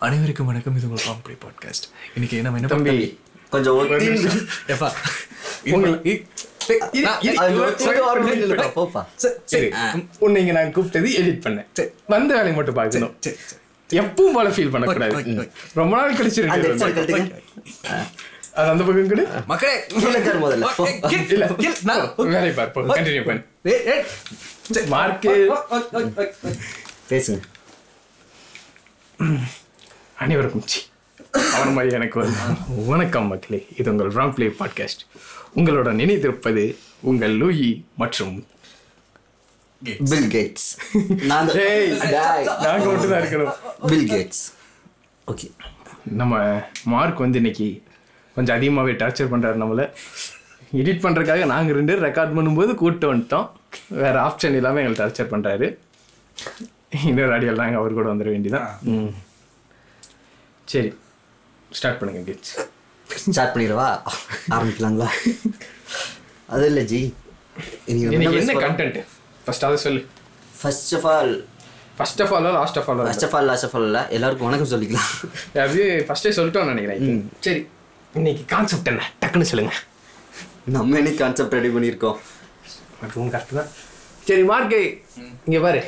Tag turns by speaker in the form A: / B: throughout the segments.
A: அனைவருக்கும் வணக்கம். இது உங்கள் பாம்பே பாட்காஸ்ட் இன்னைக்கு நம்ம என்ன
B: தம்பி கொஞ்சம்
A: எப்பா
C: உன்னை இங்க நான் கூப்பிட்டது எடிட் பண்ணேன். வந்த வேலையை மட்டும் பார்க்கணும். எப்பவும் போல ஃபீல் பண்ணக்கூடாது. ரொம்ப நாள் கழிச்சு
B: அந்த
C: ரெண்டு
B: headset
C: பேரும்
B: கழட்டுங்க.
C: அது அந்த பக்கம் கூட
A: மக்களே.
B: கீழே உட்காரு முதல்ல போ.
C: இல்ல.
A: கில், நான்.
C: வேலையை பார்ப்போம் கண்டினியூ பண்ணு. மார்க்கு
B: பேசுங்க.
C: அனைவருக்கும் சி. அவன் மாதிரி எனக்கு ஒரு வணக்கம் மக்களே. இது உங்கள் ராங் பிளே பாட்காஸ்ட் உங்களோட நினைத்திருப்பது உங்கள் லூயி மற்றும்
B: பில் கேட்ஸ் நான் தான்.
C: டேய்,
B: டேய்.
C: நாங்க மட்டும் தான் இருக்கணும்
B: பில் கேட்ஸ் ஓகே
C: நம்ம மார்க் வந்து இன்னைக்கு கொஞ்சம் அதிகமாகவே டார்ச்சர் பண்ணுறாரு நம்மளை. எடிட் பண்ணுறதுக்காக நாங்கள் ரெண்டு பேரும் ரெக்கார்ட் பண்ணும்போது கூப்பிட்டு வந்துட்டோம். வேறு ஆப்ஷன் இல்லாமல் எங்களை டார்ச்சர் பண்ணுறாரு இன்னொரு ஆடியோவில் நாங்கள் அவர் கூட வந்துட வேண்டியதான் ம். சரி ஸ்டார்ட் பண்ணுங்க கிட்ஸ்
B: ஸ்டார்ட் பண்ணிடவா? ஆரம்பிக்கலாங்களா? அது இல்லை ஜி.
C: என்ன கண்டென்ட் ஃபர்ஸ்ட் அதை சொல்லு.
B: First of all
C: first of hollow last of hollow
B: first of all last of all இல்லை. எல்லாருக்கும் வணக்கம் சொல்லிக்கலாம்.
C: அப்படியே ஃபர்ஸ்டே சொல்லிட்டோம்னு நினைக்கிறேன் சரி இன்னைக்கு கான்செப்ட் என்ன? டக்குன்னு சொல்லுங்க.
B: நம்ம என்ன கான்செப்ட் ரெடி பண்ணியிருக்கோம்?
C: அதுவும் கரெக்ட் தான். சரி மார்க்கே இங்க பாரு.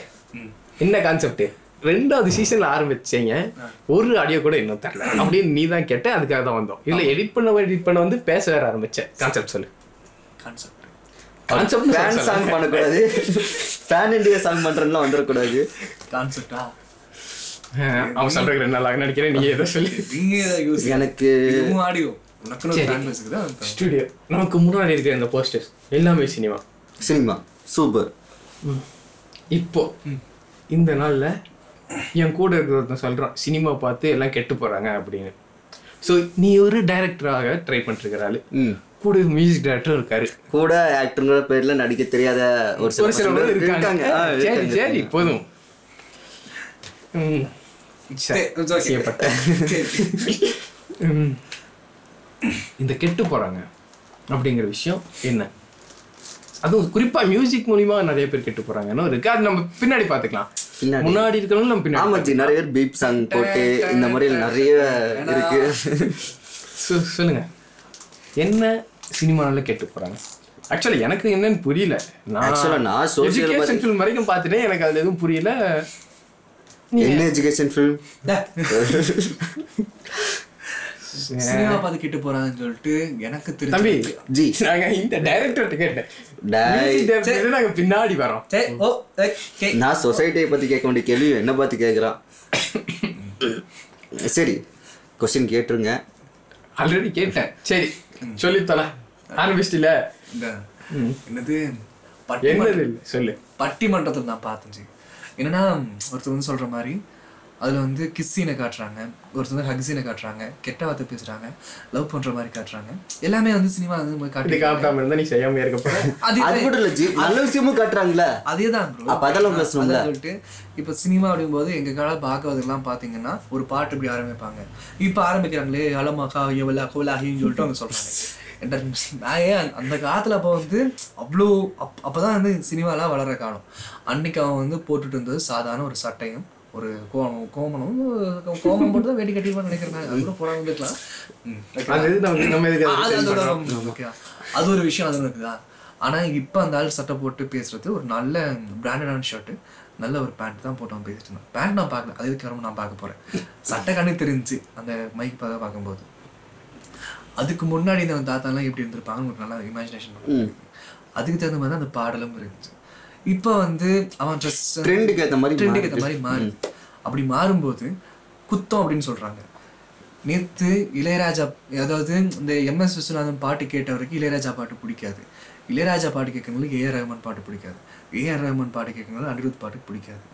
C: என்ன கான்செப்ட் ரெண்டாவது சீசன்ல ஆரம்பிச்சீங்க ஒரு ஆடியோ கூட இன்னும் தரல. அப்படின்னு நீ தான் கேட்ட அதுக்காக தான் வந்தோம். இல்ல எடிட் பண்ண எடிட் பண்ண வந்து பேச வேற ஆரம்பிச்சேன். கான்செப்ட் சொல்லு.
A: Concept.
C: கான்செப்ட்
B: ஃபேன் சாங் பண்ணக்கூடாது. ஃபேன் இண்டியா சாங் பண்ணுறதுலாம் வந்துடக்கூடாது
A: ஆ?
C: அவன் சொல்றதுக்கு ரெண்டு நாள் நினைக்கிறேன் நீ எதை சொல்லி.
A: நீங்க
B: எனக்கு
A: இருக்குதா?
C: ஸ்டுடியோ நமக்கு முன்னாடி இருக்கிற இந்த போஸ்டர்ஸ் எல்லாமே சினிமா
B: சினிமா சூப்பர்
C: இப்போ இந்த நாள்ல என் கூட இருக்கிறவன் சொல்றான் சினிமா பார்த்து எல்லாம் கெட்டு போறாங்க அப்படின்னு. ஸோ நீ ஒரு டைரக்டராக ட்ரை பண்ணிருக்கிற ஆளு.
B: ம்.
C: கூட மியூசிக் டைரக்டரும் இருக்காரு.
B: கூட ஆக்டருங்கிற பேர்ல நடிக்க தெரியாத ஒரு சில
C: சில இருக்காங்க. சரி. சரி போதும். இந்த கெட்டு போறாங்க அப்படிங்கிற விஷயம் என்ன? அதுவும் குறிப்பா மியூசிக் மூலியமா நிறைய பேர் கெட்டு போறாங்கன்னு இருக்கு. அது நம்ம பின்னாடி பாத்துக்கலாம். முன்னாடி இருக்கிறவங்க நம்ம பின்னாடி
B: நிறைய பேர் பீப் சாங் போட்டு இந்த மாதிரி நிறைய இருக்கு.
C: சொல்லுங்க. என்ன சினிமாவில் கெட்டு போறாங்க? ஆக்சுவலா எனக்கு என்னன்னு புரியல.
B: Actually, நான் social
C: எஜுகேஷன் ஃபிலிம் வரைக்கும் பார்த்துட்டேன் எனக்கு அதுல எதுவும் புரியல.
B: என்ன எஜுகேஷன் ஃபிலிம்
A: சினிமா பார்த்து கெட்டு போறாங்கன்னு சொல்லிட்டு எனக்கு
C: தம்பி
A: தெரிஞ்சு
B: ஜி.
C: நாங்க இந்த டைரக்டர்கிட்ட கேட்டேன். நாங்க பின்னாடி வரோம்.
B: நான் சொசைட்டியை பத்தி கேட்க வேண்டிய கேள்வி என்ன பார்த்து கேட்குறான் சரி கொஸ்டின் கேட்டுருங்க.
C: ஆல்ரெடி கேட்டேன். சரி சொல்லித்தல ஆரம்பிச்சிட்டில?
A: இந்த என்னது?
C: என்னது சொல்லு.
A: பட்டிமன்றத்தில் நான் பார்த்தேன் ஜி. என்னன்னா ஒருத்தர் வந்து சொல்ற மாதிரி அதுல வந்து கிஸ் சீனை காட்டுறாங்க. ஒருத்தர் வந்து ஹக் சீனை காட்டுறாங்க. கெட்ட வார்த்தை பேசுறாங்க. லவ் பண்ற மாதிரி காட்டுறாங்க. எல்லாமே வந்து சினிமா வந்து காட்டி
C: காட்டாம இருந்தா நீ செய்யாம இருக்க போற.
B: அது கூட இல்ல ஜி. நல்ல விஷயமும் காட்டுறாங்களே அதெல்லாம் பேசணும்ல?
A: அதான் சொல்லிட்டு இப்ப சினிமா அப்படிங்கும்போது எங்க கால பாக்குறதுலாம் பாத்தீங்கன்னா ஒரு பாட்டு இப்படி ஆரம்பிப்பாங்க. இப்ப ஆரம்பிக்கிறாங்களே அலமாக்கா எவலா கோலாகின்னு சொல்லிட்டு அவங்க சொல்றாங்க. நான் ஏன் அந்த- அந்த காலத்துல அப்போ வந்து அவ்வளோ அப் அப்பதான் வந்து சினிமாலாம் வளர காலம். அன்னைக்கு அவன் வந்து போட்டுட்டு இருந்தது சாதாரண ஒரு சட்டையும் ஒரு கோமம் கோமனும் கோமம் போட்டு தான் வேட்டி கட்டிருப்பான்னு நினைக்கிறேன் அது கூட போடாம இருக்கலாம் ம், okay.
C: அது
A: ஒரு விஷயம் அது இருக்குதா ஆனா இப்ப அந்த ஆள் சட்டை போட்டு பேசுறது ஒரு நல்ல பிராண்டடான ஷர்ட் நல்ல ஒரு பேண்ட் தான் போட்டு அவன் பேசிட்டு இருந்தான். பேண்ட் நான் பார்க்கல. அது எதுக்கு வரணும் நான் பார்க்க போறேன். சட்டை கண்ணு தெரிஞ்சு அந்த மைக் பார்க்க பார்க்கும்போது. அதுக்கு முன்னாடி இந்த தாத்தாலாம் எப்படி இருந்திருப்பாங்கன்னு உங்களுக்கு நல்லா இமேஜினேஷன் அதுக்கு தகுந்த மாதிரி தான் அந்த பாடலும் இருந்துச்சு. இப்போ வந்து அவன் ட்ரெஸ்
B: ட்ரெண்டுக்கு ஏத்த மாதிரி
A: ட்ரெண்டுக்கு ஏற்ற மாதிரி மாறுது அப்படி மாறும்போது குத்தம் அப்படின்னு சொல்றாங்க. நேத்து இளையராஜா அதாவது இந்த எம்எஸ் விஸ்வநாதன் பாட்டு கேட்டவருக்கு இளையராஜா பாட்டு பிடிக்காது. இளையராஜா பாட்டு கேட்கறவங்களுக்கு ஏஆர் ரஹ்மான் பாட்டு பிடிக்காது. ஏஆர் ரஹ்மான் பாட்டு கேட்கறவங்களுக்கு அனிருத் பாட்டு பிடிக்காது.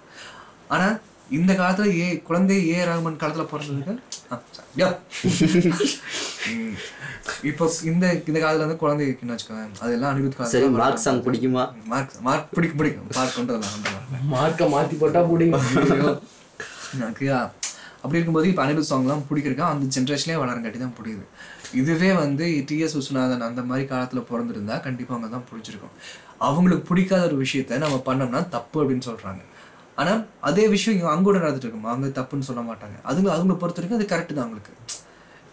A: ஆனா இந்த காலத்துல ஏ குழந்தை ஏ ரஹ்மான் காலத்துல பிறந்ததுக்கு. இப்போ இந்த இந்த காலத்துல வந்து குழந்தை இருக்குன்னு வச்சுக்கோங்க அதெல்லாம் அனிருத்
B: சரி மார்க் சாங் பிடிக்குமா?
A: மார்க் மார்க் பிடிக்கும் பிடிக்கும். மார்க் கொண்டு வரலாம்
C: மார்க்க மாத்தி போட்டா பிடிக்கும்.
A: எனக்கு அப்படி இருக்கும்போது இப்போ அனிருத் சாங்லாம் பிடிக்கிறக்கா அந்த ஜென்ரேஷன்லேயே வளரங்காட்டி தான் புரியுது. இதுவே வந்து டிஎஸ் விஸ்வநாதன் அந்த மாதிரி காலத்தில் பிறந்திருந்தா கண்டிப்பாக அவங்க தான் பிடிச்சிருக்கும் அவங்களுக்கு பிடிக்காத ஒரு விஷயத்த நம்ம பண்ணோம்னா தப்பு அப்படின்னு சொல்கிறாங்க ஆனா அதே விஷயம் இங்க அங்க கூட நடந்துட்டு இருக்கும்? அவங்க தப்புன்னு சொல்ல மாட்டாங்க. அதுங்க அவங்க பொறுத்த வரைக்கும் அது கரெக்ட் தான் அவங்களுக்கு.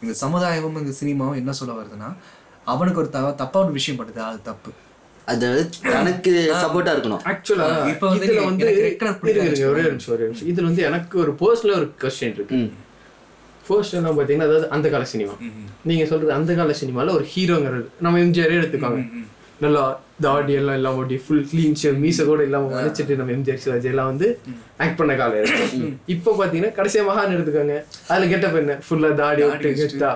A: இந்த சமுதாயமும் இந்த சினிமாவும் என்ன சொல்ல வருதுன்னா அவனுக்கு ஒரு த தப்பா ஒரு விஷயம் படுது அது தப்பு.
B: அது தனக்கு சப்போர்ட்டா இருக்கணும்.
C: ஆக்சுவலா
A: இப்ப வந்து
C: இதுல வந்து ஒரே நிமிஷம் ஒரே நிமிஷம். இதுல வந்து எனக்கு ஒரு பர்சனலா ஒரு கொஸ்டின் இருக்கு. ஃபர்ஸ்ட் எல்லாம் பாத்தீங்கன்னா அதாவது அந்த கால சினிமா. நீங்க சொல்றது அந்த கால சினிமால ஒரு ஹீரோங்கிறது நம்ம எம்ஜிஆரே எடுத்துக்கோங்க. நல்லா தாடி எல்லாம் எல்லாம் ஓட்டி ஃபுல் கிளீன் ஷேவ் மீச கூட இல்லாம வளைச்சிட்டு நம்ம எம்ஜிஆர் சிவாஜி எல்லாம் வந்து ஆக்ட் பண்ண காலம் இருக்கு இப்போ பாத்தீங்கன்னா கடைசியா மகான் எடுத்துக்கோங்க. அதுல கெட்ட பெண்ணு ஃபுல்லா தாடி விட்டு கெட்டா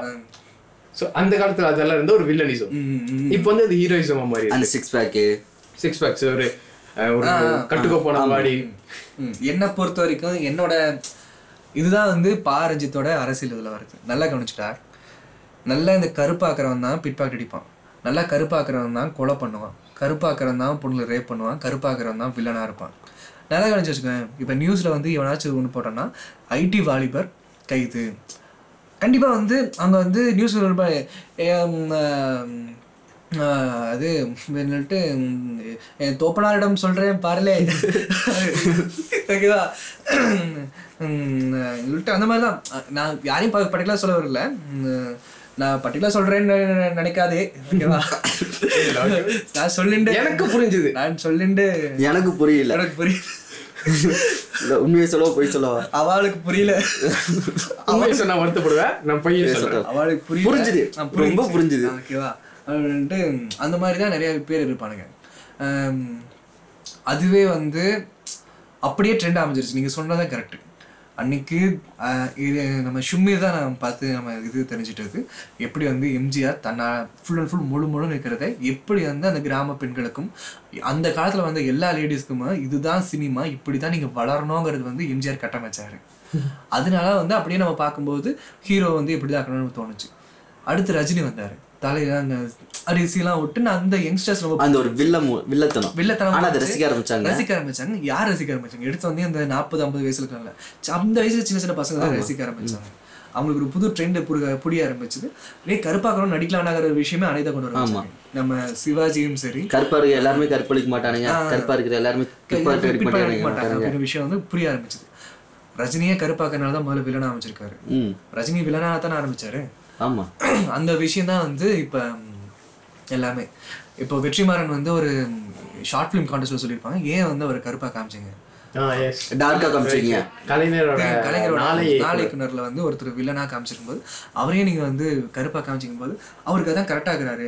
C: சோ அந்த காலத்துல அதெல்லாம் இருந்த ஒரு வில்லனிசம் இப்போ வந்து அது ஹீரோயிசமா மாறி
B: அந்த சிக்ஸ் பேக்கு
C: சிக்ஸ் பேக்ஸ் ஒரு ஒரு கட்டுக்கோ போன பாடி
A: ம். என்னை பொறுத்த வரைக்கும் என்னோட இதுதான் வந்து பா ரஞ்சித்தோட அரசியல் இதில் வருது. நல்லா கவனிச்சுட்டா? நல்லா இந்த கருப்பாக்குறவன் தான் பிட்பாக்கெட் அடிப்பான். நல்லா கருப்பாக்குறவன் தான் கொலை பண்ணுவான். கருப்பாக்குறவன் தான் பொண்ணு ரேப் பண்ணுவான். கருப்பாக்குறவன் தான் வில்லனாக இருப்பான். நல்லா கணிச்சு வச்சுக்கோங்க இப்போ நியூஸில் வந்து எவனாச்சும் ஒன்று போட்டோன்னா ஐடி வாலிபர் கைது. கண்டிப்பாக வந்து அங்கே வந்து நியூஸ் அது என்னட்டு என் தோப்பனாரிடம் சொல்கிறேன் பாருலே. ஓகேவா? சொல்லிட்டு அந்த மாதிரி தான் நான் யாரையும் பர்டிகுலர் சொல்ல வரல. நான் பர்டிகுலர் சொல்கிறேன்னு நினைக்காதே ஓகேவா நான் சொல்லிண்டு
C: எனக்கு புரிஞ்சுது.
A: நான் சொல்லிண்டு
B: எனக்கு புரியல.
A: எனக்கு புரியல
B: உண்மையை சொல்லவா பொய் சொல்லவா?
A: அவளுக்கு புரியல.
C: உண்மையை சொன்னா வருத்தப்படுவேன் நான் பொய்யை சொல்றேன்.
A: அவளுக்கு புரியல.
B: புரிஞ்சுது. ரொம்ப புரிஞ்சுது.
A: ஓகேவா வந்துட்டு அந்த மாதிரி தான் நிறைய பேர் இருப்பானுங்க. அதுவே வந்து அப்படியே ட்ரெண்ட் அமைஞ்சிருச்சு நீங்கள் சொன்னதான் கரெக்ட் அன்னைக்கு இது நம்ம ஷும்மி தான் நான் பார்த்து நம்ம இது தெரிஞ்சிட்டது. எப்படி வந்து எம்ஜிஆர் தன்னா ஃபுல் அண்ட் ஃபுல் முழு முழு இருக்கிறத எப்படி வந்து அந்த கிராம பெண்களுக்கும் அந்த காலத்தில் வந்து எல்லா லேடிஸ்க்குமே இதுதான் சினிமா இப்படி தான் நீங்கள் வளரணுங்கிறது வந்து எம்ஜிஆர் கட்டமைச்சாரு. அதனால வந்து அப்படியே நம்ம பார்க்கும்போது ஹீரோ வந்து இப்படி தான் இருக்கணும்னு தோணுச்சு. அடுத்து ரஜினி வந்தாரு. தலையில அந்த அரிசிலாம் விட்டு நான் அந்த யங்ஸ்டர்ஸ் ரொம்ப
B: அந்த ஒரு வில்ல வில்லத்தனம்.
A: வில்லத்தனம்
B: ஆனா அதை ரசிக்க ஆரம்பிச்சாங்க.
A: ரசிக்க ஆரம்பிச்சாங்க. யார் ரசிக்க ஆரம்பிச்சாங்க? எடுத்து வந்து அந்த நாற்பது ஐம்பது வயசுல இருக்காங்க அந்த வயசுல சின்ன சின்ன பசங்க தான் ரசிக்க ஆரம்பிச்சாங்க. அவங்களுக்கு ஒரு புது ட்ரெண்ட் புரிய புரிய ஆரம்பிச்சது. இதே கருப்பாக்கணும் நடிக்கலாம்ங்கிற விஷயமே அனைத்தை கொண்டு வர நம்ம சிவாஜியும் சரி.
B: கருப்பா இருக்க எல்லாருமே கற்பழிக்க மாட்டானுங்க. கருப்பா இருக்கிற எல்லாருமே
A: மாட்டாங்க அப்படின்ற விஷயம் வந்து புரிய ஆரம்பிச்சது. ரஜினியே கருப்பாக்கனால தான் முதல்ல வில்லனா அமைச்சிருக்காரு. ரஜினி வில்லனா தானே ஆரம்பிச்சாரு? அந்த விஷயம் தான் வந்து இப்போ எல்லாமே. இப்போ வெற்றிமாறன் வந்து ஒரு ஷார்ட் ஃபிலிம் கான்டெஸ்ட்ல சொல்லியிருப்பாங்க. ஏன் வந்து அவர் கருப்பா காமிச்சிங்க?
C: ஆ எஸ்
B: டார்க்கா காமிச்சிங்க.
C: கலைஞரோட
A: கலைஞரோட
C: நாளை
A: நாளை இயக்குனர்ல வந்து ஒருத்தர் வில்லனா காமிச்சிருக்கும் போது அவரையும் நீங்க வந்து கருப்பா காமிச்சிக்கும் போது அவருக்கு அதான் கரெக்டா இருக்கிறாரு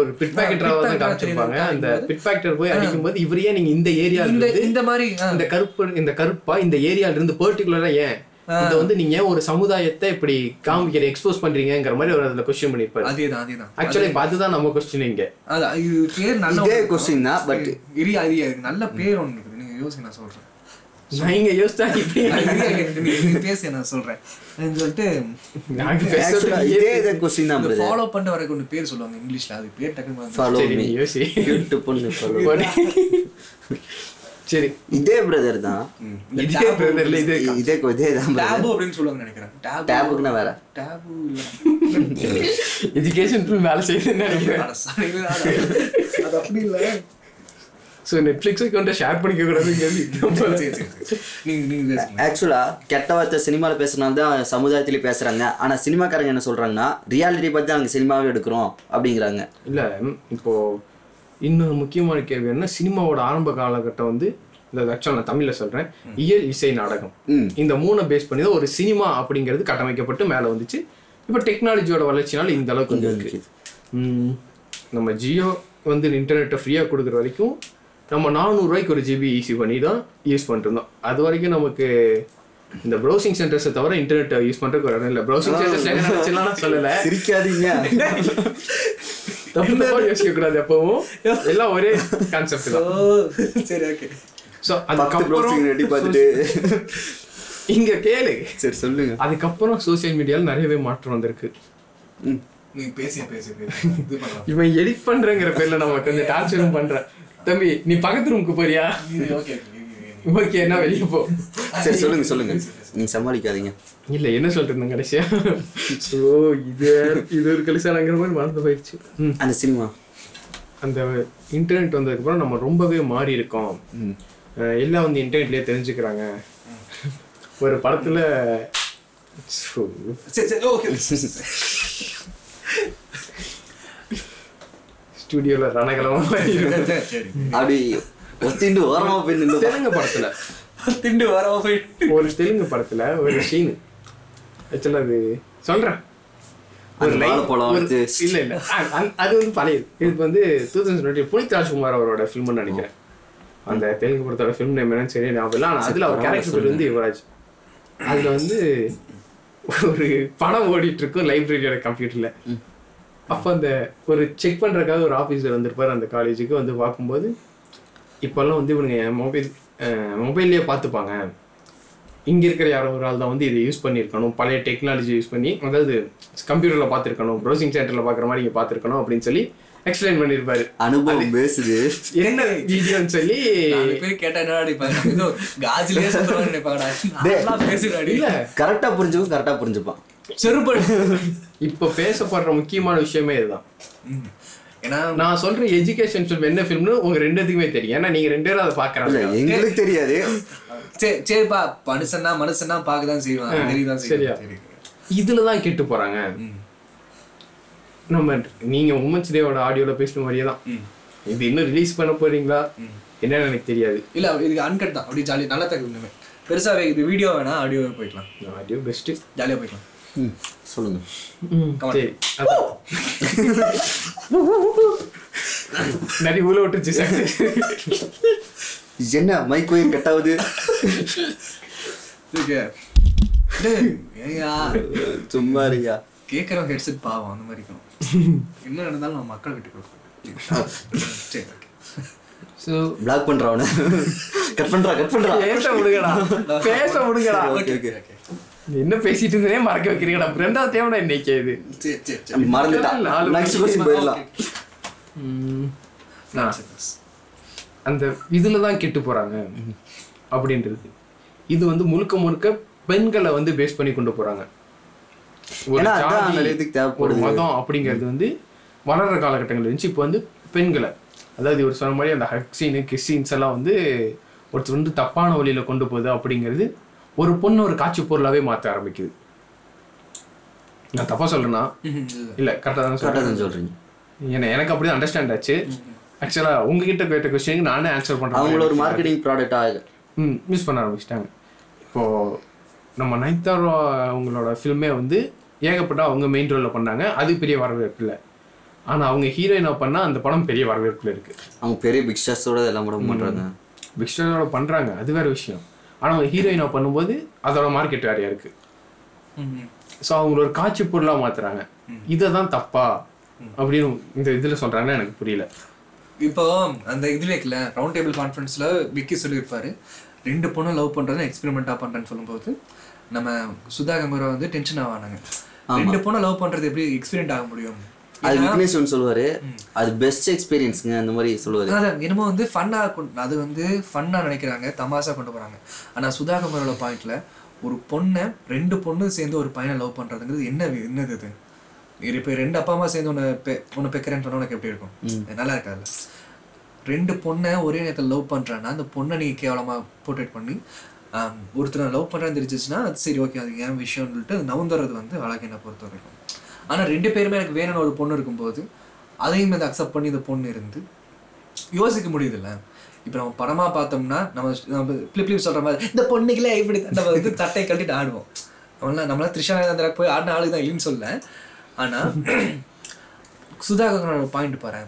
C: ஒரு பிட் பாக்கெட்டராக தான் காமிச்சிருப்பாங்க. அந்த பிட் பாக்கெட்டர் போய் அடிக்கும்போது இவரையே நீங்க இந்த ஏரியால
A: இந்த
C: இருந்து
A: இந்த மாதிரி
C: இந்த கருப்பு இந்த கருப்பா இந்த ஏரியால இருந்து பர்டிகுலரா ஏன் இத வந்து நீங்க ஏன் ஒரு சமுதாயத்தை இப்படி காமிக்கிற எக்ஸ்போஸ் பண்றீங்கங்கிற மாதிரி அவர் அதுல கொஸ்டின் பண்ணிருப்பாரு
A: அதேதான் அதேதான்.
C: ஆக்சுவலி இப்ப அதுதான் நம்ம கொஸ்டின் இங்க.
A: அதான் இது பேர் நல்ல
B: இதே
A: ஒரு-
B: கொஸ்டின் தான் பட்
A: இரி அது நல்ல பேர் ஒன்று இருக்குது. நீங்க யோசிங்க நான் சொல்றேன்.
C: நான் இங்க யோசிச்சா இப்படி?
A: நீங்க பேச நான் சொல்றேன். சொல்லிட்டு
C: நாங்க
B: இதே இதே கொஸ்டின் தான்.
A: ஃபாலோ பண்ணிட்டு வரக்கு ஒன்று பேர் சொல்லுவாங்க இங்கிலீஷ்ல. அது பேர் டக்குனு
C: யோசி.
B: Cute பொண்ணு follow.
C: சரி.
B: இதே பிரதர் தான்.
C: இதே பிரதர்ல இது
B: இதே இதே தான்
A: tab அப்படின்னு சொல்லுவாங்க நினைக்கிறேன். Tab
B: டேபுக்குன்னா வேற.
A: இல்ல.
C: எஜுகேஷன் வேலை செய்யுதுன்னு நினைக்கிறேன்.
A: அது அப்படி இல்ல.
C: ஸோ நெட்ஃப்ளிக்ஸ் அக்கௌண்ட்டை ஷேர் பண்ணிக்க கூடாதுங்கிறது இதுதான் போல.
A: சரி, சரி, சரி. நீங்க நீங்க பேசுங்க.
B: ஆக்சுவலா கெட்ட வார்த்தை சினிமால பேசுறதுனால தான் சமுதாயத்திலேயே பேசுறாங்க. ஆனா சினிமாக்காரங்க என்ன சொல்றாங்கன்னா ரியாலிட்டி பத்தி நாங்க சினிமாவே எடுக்கிறோம் அப்படிங்கிறாங்க.
C: இல்ல ம், இப்போ இன்னொரு முக்கியமான கேள்வி என்ன சினிமாவோட ஆரம்ப காலகட்டம் வந்து இந்த ஆக்சுவலாக நான் தமிழ்ல சொல்றேன் இயல் இசை நாடகம். இந்த மூணை பேஸ் பண்ணி தான் ஒரு சினிமா அப்படிங்கிறது கட்டமைக்கப்பட்டு மேல வந்துச்சு. இப்போ டெக்னாலஜியோட வளர்ச்சினால இந்த அளவுக்கு வந்து நம்ம ஜியோ வந்து இன்டர்நெட்டை ஃப்ரீயா கொடுக்குற வரைக்கும் நம்ம நானூறுரூவாய்க்கு ஒரு ஜிபி ஈஸி பண்ணி தான் யூஸ் பண்ணிட்டு இருந்தோம் அது வரைக்கும் நமக்கு இந்த ப்ரௌசிங் சென்டர்ஸை தவிர இன்டர்நெட் யூஸ் பண்றதுக்கு ஒரு இடம் இல்லை. ப்ரௌசிங் சென்டர்ஸ் சொல்லலை.
B: சிரிக்காதீங்க.
C: தப்பு தப்பா யோசிக்க கூடாது எப்பவும் எல்லாம் ஒரே கான்செப்ட் தான்
A: சரி ஓகே
C: சோ
B: பத்து
C: அதுக்கப்புறம்
B: ரெடி பார்த்துட்டு
C: இங்க கேளு
B: சரி சொல்லுங்க
C: அதுக்கப்புறம் சோசியல் மீடியால நிறையவே மாற்றம் வந்திருக்கு
A: பேசிய பேசி பேசி
C: இவன் எடிட் பண்றேங்கிற பேர்ல நம்ம கொஞ்சம் டார்ச்சரும் பண்றேன் தம்பி நீ பக்கத்து ரூமுக்கு போறியா
A: ஓகே
C: ஓகே என்ன வெளியே போ.
B: சரி சொல்லுங்க சொல்லுங்க. நீங்க சமாளிக்காதீங்க.
C: இல்ல என்ன சொல்லிட்டு இருந்தேன் கடைசியா? ஓ இது இது ஒரு கலிசானங்கிற மாதிரி மறந்து போயிடுச்சு. ம்.
B: அந்த சினிமா.
C: அந்த இன்டர்நெட் வந்ததுக்கப்புறம் நம்ம ரொம்பவே மாறி இருக்கோம். எல்லாம் வந்து இன்டர்நெட்லயே தெரிஞ்சுக்கிறாங்க. ஒரு படத்துல ஸ்டுடியோல ரணகலமா
A: சரி
B: அப்படி ஒத்திண்டு ஓரமா போய் நின்று
C: தெலுங்கு படத்துல.
A: திண்டு வரவா போயிட்டு
C: ஒரு தெலுங்கு படத்துல ஒரு சீன் ஆக்சுவலா அது சொல்றேன். ஒரு இல்ல இல்ல. அது வந்து பழைய இது வந்து two thousand twenty Puneeth Rajkumar அவரோட ஃபில்ம்னு நினைக்கிறேன். அந்த தெலுங்கு படத்தோட ஃபிலிம் நேம் என்னன்னு சரி ஞாபகம் இல்லை. ஆனா அதுல அவர் கேரக்டர் பேர் வந்து யுவராஜ். அதுல வந்து ஒரு படம் ஓடிட்டு இருக்கும் லைப்ரரியோட கம்ப்யூட்டர்ல அப்போ அந்த ஒரு செக் பண்றதுக்காக ஒரு ஆஃபீஸர் வந்திருப்பார் அந்த காலேஜுக்கு வந்து பார்க்கும்போது இப்போல்லாம் வந்து இவனுங்க மொபைல் மொபைல்லையே பார்த்துப்பாங்க. இங்கே இருக்கிற யாரோ ஒரு ஆள் தான் வந்து இதை யூஸ் பண்ணியிருக்கணும். பழைய டெக்னாலஜி யூஸ் பண்ணி அதாவது கம்ப்யூட்டரில் பார்த்துருக்கணும் ப்ரௌசிங் சென்டரில் பார்க்குற மாதிரி இங்கே பார்த்துருக்கணும் அப்படின்னு சொல்லி எக்ஸ்பிளைன் பண்ணியிருப்பாரு.
B: அனுபவம் பேசுது.
C: என்ன வீடியோன்னு சொல்லி
A: கேட்டா என்னடா அடிப்பாங்க ஏதோ காஜிலே பேசுறாடி
C: இல்ல.
B: கரெக்டா புரிஞ்சுக்கும் கரெக்டா புரிஞ்சுப்பான்.
A: செருப்படி.
C: இப்போ பேசப்படுற முக்கியமான விஷயமே இதுதான்.
A: ஏன்னா
C: நான் சொல்ற எஜுகேஷன் ஃபிலிம் என்ன ஃபிலிம்னு உங்க ரெண்டுத்துக்குமே தெரியும். ஏன்னா நீங்க ரெண்டு பேரும் அதை பாக்குறாங்க
B: எங்களுக்கு தெரியாது.
A: சரி சரிப்பா மனுஷன்னா மனுஷன்னா பார்க்கதான் செய்வான். தெரியதான்
C: சரியா. இதுல தான் கெட்டு போறாங்க. நம்ம நீங்க உமன்ஸ் டேவோட ஆடியோல பேசின மாதிரியே தான். இது இன்னும் ரிலீஸ் பண்ண போறீங்களா? என்னன்னு எனக்கு தெரியாது.
A: இல்ல இதுக்கு அன்கட் தான். அப்படி ஜாலி நல்லா தகுதி ஒண்ணுமே. பெருசாவே இது வீடியோ வேணா ஆடியோவே போய்க்கலாம்
C: ஆடியோ பெஸ்ட்
A: ஜாலியா போய்க்கலாம்
B: சொல்லுங்க.
C: நிறைய உள்ள விட்டுருச்சு
B: என்ன மைக் ஒயர் கட் ஆகுது? சும்மா இருக்கியா?
A: கேட்கறவங்க ஹெட்செட் பாவம் அந்த மாதிரி இருக்கணும். என்ன நடந்தாலும் நம்ம மக்கள் விட்டு okay.
C: ஸோ
B: பிளாக் பண்றவன கட் பண்றா கட் பண்றா.
C: பேச விடுங்கடா. பேச விடுங்கடா.
B: Okay okay.
C: என்ன பேசிட்டு இருந்தே மறக்க வைக்கிறீங்கடா. ரெண்டாவது தேவைடா இன்னைக்கு இது.
A: சரி சரி
B: மறந்துட்டான் நெக்ஸ்ட் கொஸ்டின் போயிடலாம்.
C: அந்த இதுல தான் கெட்டு போறாங்க அப்படின்றது. இது வந்து முழுக்க முழுக்க பெண்களை வந்து பேஸ் பண்ணி கொண்டு போறாங்க. ஒரு. மதம் அப்படிங்கிறது வந்து வளர்ற காலகட்டங்கள் இருந்துச்சு. இப்போ வந்து பெண்களை. அதாவது இவர் சொன்ன மாதிரி அந்த ஹக் சீனு கிஸ் சீன்ஸ் எல்லாம் வந்து ஒருத்தர் வந்து தப்பான வழியில கொண்டு போகுது அப்படிங்கிறது ஒரு பொண்ணு ஒரு காட்சி பொருளாவே மாற்ற ஆரம்பிக்குது. நான் தப்பா சொல்றேன்னா இல்ல கரெக்டாக தான்
B: கரெக்டாக தான் சொல்றீங்க.
C: ஏன்னா எனக்கு அப்படி அண்டர்ஸ்டாண்ட் ஆச்சு. ஆக்சுவலா உங்ககிட்ட கேட்ட கொஸ்டினுக்கு நானே ஆன்சர் பண்றேன்
B: அவங்கள ஒரு மார்க்கெட்டிங் ப்ராடக்ட் ஆகுது
C: ம் யூஸ் பண்ண ஆரம்பிச்சிட்டாங்க. இப்போ நம்ம நைத்தாரோ அவங்களோட ஃபில்மே வந்து ஏகப்பட்ட அவங்க மெயின் ரோலில் பண்ணாங்க. அது பெரிய வரவேற்பு இல்லை. ஆனால் அவங்க ஹீரோயினாக பண்ணால் அந்த படம் பெரிய வரவேற்பில் இருக்கு.
B: அவங்க பெரிய பிக் ஸ்டார்ஸோட எல்லாம் கூட பண்றாங்க.
C: பிக்ஸ்டரோட பண்ணுறாங்க அது வேற விஷயம். ஆனால் அவங்க ஹீரோயினாக பண்ணும்போது அதோட மார்க்கெட் வேறையா இருக்கு. ஸோ அவங்கள ஒரு காட்சி பொருளாக மாத்துறாங்க. இதை தான் தப்பா அப்படின்னு இந்த இதில் சொல்றாங்கன்னா எனக்கு புரியல.
A: இப்போ அந்த இதுல இருக்குல்ல ரவுண்ட் டேபிள் கான்ஃபரன்ஸ்ல விக்கி சொல்லியிருப்பாரு. ரெண்டு பொண்ணு லவ் பண்றதை எக்ஸ்பெரிமெண்டா பண்றேன்னு சொல்லும்போது நம்ம சுதா கம்பரா வந்து டென்ஷன் ஆவானாங்க. ரெண்டு பொண்ணு லவ் பண்றது எப்படி எக்ஸ்பீரியன்ட் ஆக முடியும்?
B: அது விக்னேஷ் ஒன்று சொல்லுவாரு. அது பெஸ்ட் எக்ஸ்பீரியன்ஸுங்க அந்த மாதிரி சொல்லுவாரு.
A: அதான் என்னமோ வந்து ஃபன்னா அது வந்து ஃபன்னா நினைக்கிறாங்க தமாசா கொண்டு போறாங்க. ஆனா சுதா கம்பரோட பாயிண்ட்ல ஒரு பொண்ணை ரெண்டு பொண்ணு சேர்ந்து ஒரு பையனை லவ் பண்றதுங்கிறது என்ன என்னது இது? இப்போ ரெண்டு அப்பா அம்மா சேர்ந்து உன்னை பெ உன்னை பெக்கிறேன்னு சொன்னா உனக்கு எப்படி இருக்கும்? நல்லா இருக்காதுல்ல ரெண்டு பொண்ணை ஒரே நேரத்தில் லவ் பண்றான்னா அந்த பொண்ணை நீ கேவலமா போர்ட்ரேட் பண்ணி ஒருத்தரை லவ் பண்றேன்னு தெரிஞ்சிச்சுன்னா அது சரி ஓகே அது ஏன் விஷயம்னு சொல்லிட்டு நவுந்துறது வந்து அழகு என்னை பொறுத்த வரைக்கும் ஆனால் ரெண்டு பேருமே எனக்கு வேணும்னு ஒரு பொண்ணு இருக்கும்போது அதையும் இதை அக்செப்ட் பண்ணி இந்த பொண்ணு இருந்து யோசிக்க முடியுதுல்ல? இப்போ நம்ம படமாக பார்த்தோம்னா நம்ம நம்ம பிளிப் பிளிப் மாதிரி இந்த பொண்ணுகளே இப்படி நம்ம வந்து சட்டை கட்டிட்டு ஆடுவோம். நம்மளாம் நம்மளாம் த்ரிஷா நயன்தாரா போய் ஆடின ஆளுக்கு தான் இல்லைன்னு சொல்ல. ஆனால் சுதாகரனோட பாயிண்ட் பாரு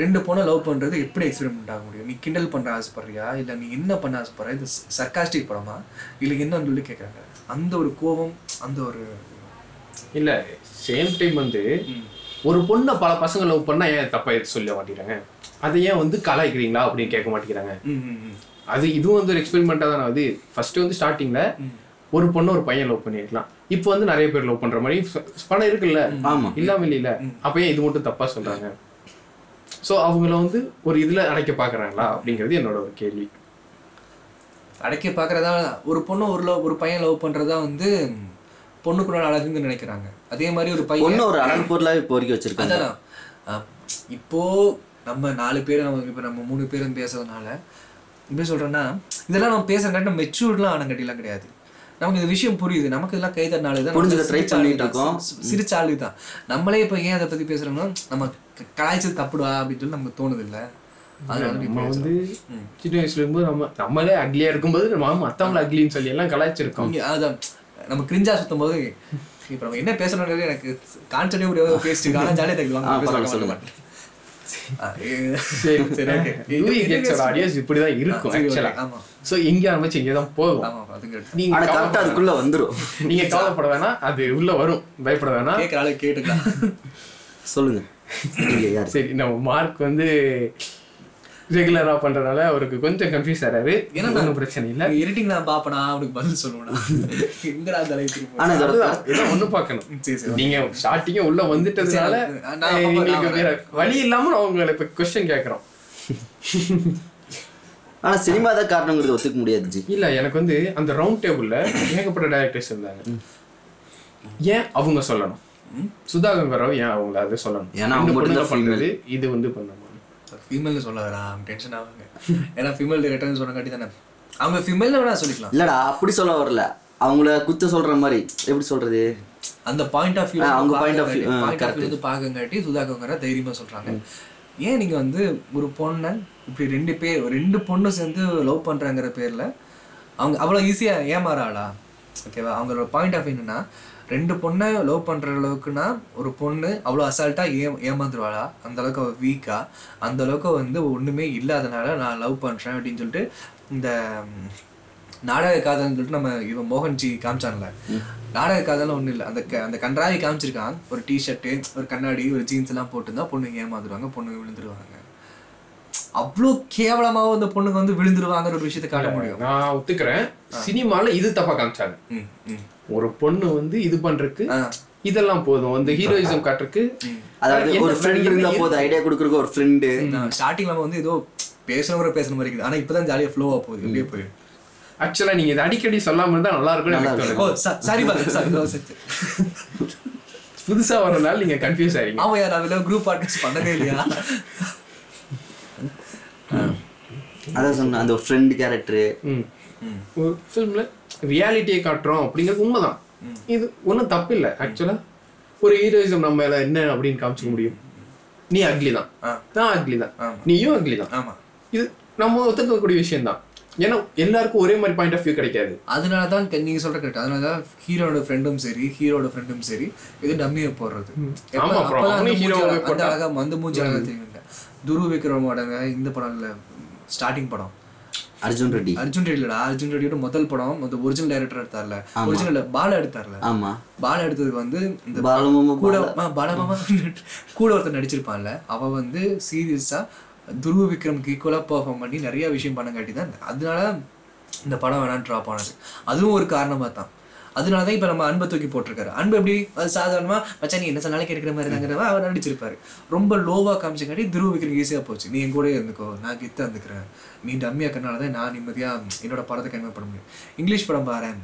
A: ரெண்டு பொண்ணை லவ் பண்ணுறது எப்படி எக்ஸ்பெரிமெண்ட் ஆக முடியும்? நீ கிண்டல் பண்ணுற ஆசைப்படுறியா? இல்லை நீ என்ன பண்ண ஆசைப்படுற? இது சர்க்காஸ்டிக் படமா? இல்லை என்னன்னு சொல்லி கேட்குறாங்க அந்த ஒரு கோபம் அந்த ஒரு
C: இல்லை சேம் டைம் வந்து ஒரு பொண்ணை பல பசங்க லவ் பண்ணா ஏன் தப்பா எடுத்து சொல்ல மாட்டேங்கிறாங்க? அதை ஏன் வந்து கலாய்க்கிறீங்களா அப்படின்னு கேட்க மாட்டேங்கிறாங்க. அது இதுவும் வந்து ஒரு எக்ஸ்பெரிமெண்ட்டாக தானே ஆகுது ஃபர்ஸ்ட் வந்து ஸ்டார்டிங்ல ஒரு பொண்ணு ஒரு பையன் லவ் பண்ணிருக்கலாம் இப்போ வந்து நிறைய பேர் லவ் பண்ற மாதிரி படம் இருக்குல்ல?
B: ஆமா.
C: இல்லாம இல்ல அப்ப ஏன் இது மட்டும் தப்பா சொல்றாங்க? சோ அவங்கள வந்து ஒரு இதுல அடைக்க பாக்குறாங்களா அப்படிங்கிறது என்னோட ஒரு கேள்வி.
A: அடக்கி பார்க்கறதா ஒரு பொண்ணு ஒரு லவ் ஒரு பையன் லவ் பண்றதா வந்து பொண்ணுக்குள்ள அழகுன்னு நினைக்கிறாங்க. அதே மாதிரி ஒரு பையன்
B: ஒரு அழகு பொருளாவே இப்போ வரைக்கும் வச்சிருக்காங்க.
A: அதான். இப்போ நம்ம நாலு பேர் நம்ம இப்போ நம்ம மூணு பேரும் பேசுறதுனால எப்படி சொல்றேன்னா இதெல்லாம் நம்ம பேசுறங்காட்டி நம்ம மெச்சூர்ட்லாம் ஆனங்காட்டிலாம் கிடையாது. நமக்கு இந்த விஷயம் புரியுது. நமக்கு இதெல்லாம் கை தட்டினாலே தான்
B: பண்ணிட்டு
A: தான்.
B: இருக்கோம்.
A: சிரிச்சாலே தான் நம்மளே இப்போ ஏன் அதை பத்தி பேசுறோம்னா நம்ம க- கலாய்ச்சது தப்புடா அப்படின்னு சொல்லி நமக்கு தோணுது இல்ல
C: நம்ம. வந்து சின்ன வயசுல இருக்கும்போது நம்ம நம்மளே அக்லியா இருக்கும்போது நம்ம மத்தவங்கள அக்லின்னு சொல்லி எல்லாம் கலாய்ச்சிருக்கோம்.
A: அதான். நம்ம கிரிஞ்சா சுத்தும் போது இப்போ நம்ம என்ன பேசணும்ன்றது எனக்கு கான்செப்டே ஒரு பேசிட்டு ஆனா ஜாலியாக
C: யூவி கெட்ஸோட ஆடியோஸ் இப்படிதான் இருக்கும் ஆக்சுவலா. சோ எங்க ஆரம்பிச்சு இங்க தான் போகும். நீங்க
B: கரெக்டா அதுக்குள்ள வந்துரும்.
C: நீங்க கவலைப்பட வேணாம் அது உள்ள வரும். பயப்பட வேணாம்.
A: கேட்குற ஆளு கேட்டுக்கலாம்.
B: சொல்லுங்க.
C: சரி நம்ம மார்க் வந்து ரெகுலரா பண்றதுனால அவருக்கு கொஞ்சம் கன்ஃபியூஸ் ஆறாரு.
A: ஏன்னா
C: ஒன்றும் பிரச்சனை இல்ல.
A: எடிட்டிங் நான் பாப்பனா அவனுக்கு பதில் சொல்லுவேனா? எங்கடா அந்த லைஃப்
B: ஆனா இதோட
C: அதுதான் இதான் ஒண்ணு பார்க்கணும்.
A: சரி சரி
C: நீங்க ஸ்டார்டிங்க உள்ள வந்துட்டதுனால எங்களுக்கு வேற வழி இல்லாம அவங்களை இப்ப கொஸ்டின் கேக்குறோம்.
B: ஆனா சினிமா தான் காரணங்கிறது ஒத்துக்க முடியாது
C: இல்ல எனக்கு வந்து அந்த ரவுண்ட் டேபிள்ல ஏகப்பட்ட டைரக்டர்ஸ் இருந்தாங்க. ஏன் அவங்க சொல்லணும்? சுதாகர் ராவ் ஏன் அவங்கள அதை சொல்லணும்?
B: ஏன்னா அவங்க
C: பொண்ணு
B: மட்டும்தான்
C: தான் பண்றது இது வந்து பண்ணணும்.
A: ஃபீமேல்னு சொல்லாதடா டென்ஷன் ஆவாங்க. ஏன்னா ஃபீமேல் டிரெக்டர்னு சொன்னங்காட்டி தானே. அவங்க ஃபீமேல் வேணா சொல்லிக்கலாம்.
B: இல்லடா அப்படி சொல்ல வரல. அவங்கள குத்த சொல்ற மாதிரி. எப்படி சொல்றது?
A: அந்த பாயிண்ட் ஆஃப் வியூ
B: அவங்க
A: பாயிண்ட் ஆஃப் வியூ வந்து பார்க்கங்காட்டி சுதாகங்கர தைரியமா சொல்றாங்க. ஏன் நீங்க வந்து ஒரு பொண்ணை இப்படி ரெண்டு பேர் ரெண்டு பொண்ணு சேர்ந்து லவ் பண்றாங்கிற பேர்ல அவங்க அவ்வளவு ஈஸியா ஏமாறாளா? ஓகேவா அவங்களோட பாயிண்ட் ஆஃப் என்னன்னா ரெண்டு பொண்ணை லவ் பண்ற அளவுக்குன்னா ஒரு பொண்ணு அவ்வளோ அசால்ட்டா ஏ ஏமாந்துருவாளா? அந்த அளவுக்கு அவ வீக்கா அந்த அளவுக்கு வந்து ஒண்ணுமே இல்லாதனால நான் லவ் பண்றேன் அப்படின்னு சொல்லிட்டு இந்த நாடக காதல்னு சொல்லிட்டு நம்ம இவன் மோகன்ஜி காமிச்சான்ல. நாடக காதல் ஒன்றும் இல்லை. அந்த க- அந்த கன்றாவி காமிச்சிருக்கான். ஒரு டிஷர்ட்டு ஒரு கண்ணாடி ஒரு ஜீன்ஸ் எல்லாம் போட்டுருந்தா பொண்ணுங்க ஏமாந்துருவாங்க பொண்ணுங்க விழுந்துருவாங்க. அவ்வளோ கேவலமாக அந்த பொண்ணுங்க வந்து விழுந்துருவாங்கிற ஒரு விஷயத்தை காட்ட முடியும்.
C: நான் ஒத்துக்கிறேன். சினிமால இது தப்பா காமிச்சாங்க. ஒரு பொண்ணு வந்து இது பண்றதுக்கு. இதெல்லாம் போதும். இந்த ஹீரோயிசம் காட்டுறதுக்கு
B: அதாவது ஒரு ஃப்ரெண்ட் இருந்தா போதும். ஐடியா கொடுக்குறக்கு ஒரு ஃப்ரெண்டு
A: ஸ்டார்டிங்ல நம்ம வந்து ஏதோ பேசணுங்கிற பேசுன மாதிரி இருக்குது. ஆனா இப்பதான் ஜாலியா ஃப்ளோவா போகுது. எப்படியே போய்
C: ஆக்சுவலா நீங்க இது அடிக்கடி சொல்லாம இருந்தா நல்லா
A: ஓ சாரி
C: புதுசா வரனால நீங்க கன்ஃபியூஸ் ஆறீங்க
A: ஆமா யார் அதில் குரூப் பாட்காஸ்ட் பண்ணதே இல்லையா?
B: அதான் சொன்னேன் அந்த ஃப்ரெண்ட் கேரக்டரு
C: ம். ஒரு ஃபிலிம்ல ரியாலிட்டியை காட்டுறோம் அப்படிங்கிறது உண்மைதான். இது ஒன்றும் தப்பு இல்லை ஆக்சுவலா ஒரு ஹீரோயிசம் நம்ம என்ன அப்படின்னு காமிச்சிக்க முடியும்? நீ அக்லி தான். நான் அக்லி தான். நீயும் அக்லி தான்.
A: ஆமா.
C: இது நம்ம ஒத்துக்கக்கூடிய விஷயம் தான் ஏன்னா எல்லாருக்கும் ஒரே மாதிரி பாயிண்ட் ஆஃப் வியூ கிடைக்காது.
A: அதனால தான் க- நீங்க சொல்ற கரெக்ட் அதனால தான் ஹீரோட ஃப்ரெண்டும் சரி ஹீரோட ஃப்ரெண்டும் சரி இது டம்மியை போடுறது. அந்த
C: அவனே
A: மூஞ்சி
C: ஹீரோவை
A: அழகா- அந்த
C: போட்டா.
A: அழகா அந்த மூஞ்சி அழகா தெரியுங்க துரு விக்ரமோட இந்த படம் இல்ல ஸ்டார்டிங் படம்.
B: அர்ஜுன் ரெட்டி.
A: அர்ஜுன் ரெட்டிலடா அர்ஜுன் ரெட்டியோட முதல் படம் அந்த ஒரிஜினல் டைரக்டர் எடுத்தார்ல. ஒரிஜினல் பால எடுத்தார்ல.
B: ஆமா.
A: பால எடுத்ததுக்கு வந்து இந்த
B: பாலமாமா
A: கூட பாலமாமா கூட ஒருத்தர் நடிச்சிருப்பான்ல. அவ வந்து சீரியஸா துருவ விக்ரம்க்கு ஈக்குவலா பெர்ஃபார்ம் பண்ணி நிறைய விஷயம் பண்ணங்காட்டி தான் அதனால இந்த படம் வேணாம் ட்ராப் ஆனது. அதுவும் ஒரு காரணமா தான் அதனால தான் இப்போ நம்ம அன்பை தூக்கி போட்டிருக்காரு. அன்பு எப்படி? அது சாதாரணமா மச்சான் நீ என்ன சொன்னாலும் கேட்குற மாதிரி தாங்கிறவ அவர் நடிச்சிருப்பாரு. ரொம்ப லோவா காமிச்சங்காட்டி துருவ விக்ரம் ஈஸியாக போச்சு. நீ என் கூட இருந்துக்கோ நான் கிட்ட இருந்துக்கிறேன். நீ டம்மியா இருக்கறனால தான் நான் நிம்மதியா என்னோட படத்தை கன்வே பண்ண முடியும். இங்கிலீஷ் படம் பாரேன்.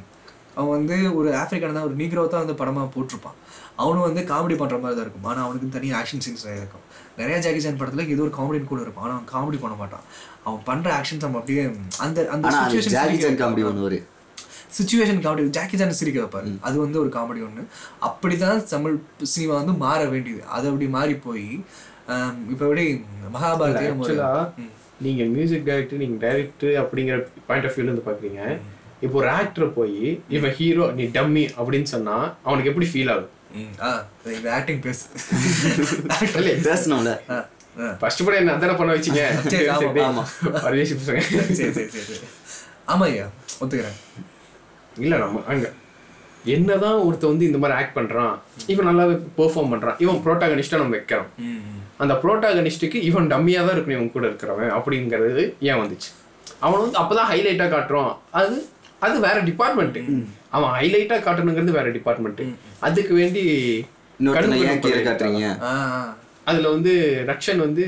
A: அவன் வந்து ஒரு ஆப்பிரிக்கான தான் ஒரு நீக்ரோ தான் வந்து படமாக போட்டிருப்பான். அவனும் வந்து காமெடி பண்ணுற மாதிரி தான் இருக்கும். ஆனால் அவனுக்கு தனியாக ஆக்ஷன் சீன்ஸ் நிறைய இருக்கும். நிறைய ஜாக்கி சான் படத்தில் ஏதோ ஒரு காமெடின்னு கூட இருக்கும். ஆனால் அவன் காமெடி பண்ண மாட்டான். அவன் பண்ணுற ஆக்ஷன்ஸ் நம்ம அப்படியே அந்த அந்த சுச்சுவேஷன்
B: காமெடி பண்ணுவாரு
A: சுச்சுவேஷன் காமெடி ஜாக்கி சான் சிரிக்க வைப்பாரு அது வந்து ஒரு காமெடி ஒன்று அப்படிதான் தமிழ் சினிமா வந்து மாற வேண்டியது. அது அப்படி மாறி போய் இப்போ எப்படி
C: ஆக்சுவலா நீங்க மியூசிக் டைரக்டர் நீங்க டைரக்டர் அப்படிங்கிற பாயிண்ட் ஆஃப் வியூல இருந்து பாக்குறீங்க. இப்போ ஒரு ஆக்டர் போய் இவன் ஹீரோ நீ டம்மி அப்படின்னு சொன்னா அவனுக்கு எப்படி ஃபீல் ஆகும்?
A: ஆக்டிங் பேசு.
B: பேசணும்ல.
C: ஃபர்ஸ்ட் படம் என்ன அதான பண்ண வச்சீங்க?
A: ஆமா,
B: ஆமா.
A: ஆமா ஐயா. ஒத்துக்கிறேன்.
C: இல்ல நம்ம அங்க என்னதான் ஒருத்த வந்து இந்த மாதிரி ஆக்ட் பண்றான் இவன் நல்லாவே பெர்ஃபார்ம் பண்றான் இவன் ப்ரோட்டாகனிஸ்டா நம்ம வைக்கிறோம். அந்த ப்ரோட்டாகனிஸ்டுக்கு இவன் டம்மியா தான் இருக்கணும் இவன் கூட இருக்கிறவன் அப்படிங்கிறது ஏன் வந்துச்சு? அவன் வந்து அப்பதான் ஹைலைட்டா காட்டுறோம். அது அது வேற டிபார்ட்மெண்ட் அவன் ஹைலைட்டா காட்டணுங்கிறது வேற டிபார்ட்மெண்ட் அதுக்கு வேண்டி.
B: காட்டுறீங்க.
C: அதுல வந்து ரக்ஷன் வந்து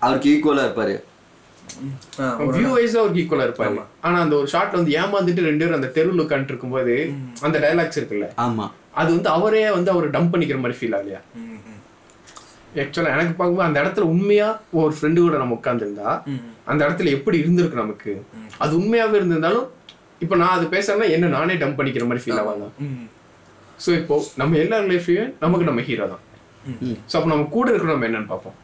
B: அவருக்கு ஈக்குவலா இருப்பாரு.
C: வியூ வைஸா அவருக்கு ஈக்குவலா இருப்பாரு. ஆனா அந்த ஒரு ஷாட்ல வந்து ஏமாந்துட்டு ரெண்டு பேரும் அந்த தெருவில் உட்காந்துட்டு இருக்கும்போது அந்த டைலாக்ஸ் இருக்குல்ல.
B: ஆமா.
C: அது வந்து அவரே வந்து அவர் டம்ப் பண்ணிக்கிற மாதிரி ஃபீல் ஆகலையா. ஆக்சுவலாக எனக்கு பார்க்கும்போது அந்த இடத்துல உண்மையா ஒரு ஃப்ரெண்டு கூட நம்ம உட்காந்துருந்தா அந்த இடத்துல எப்படி இருந்திருக்கு நமக்கு? அது உண்மையாவே இருந்திருந்தாலும் இப்போ நான் அது பேசுறேன்னா என்ன நானே டம்ப் பண்ணிக்கிற மாதிரி ஃபீல் ஆவாங்க ஸோ இப்போ நம்ம எல்லார் லைஃப்லயும் நமக்கு நம்ம ஹீரோ தான். ஸோ அப்போ நம்ம கூட இருக்கிற நம்ம என்னன்னு பார்ப்போம்.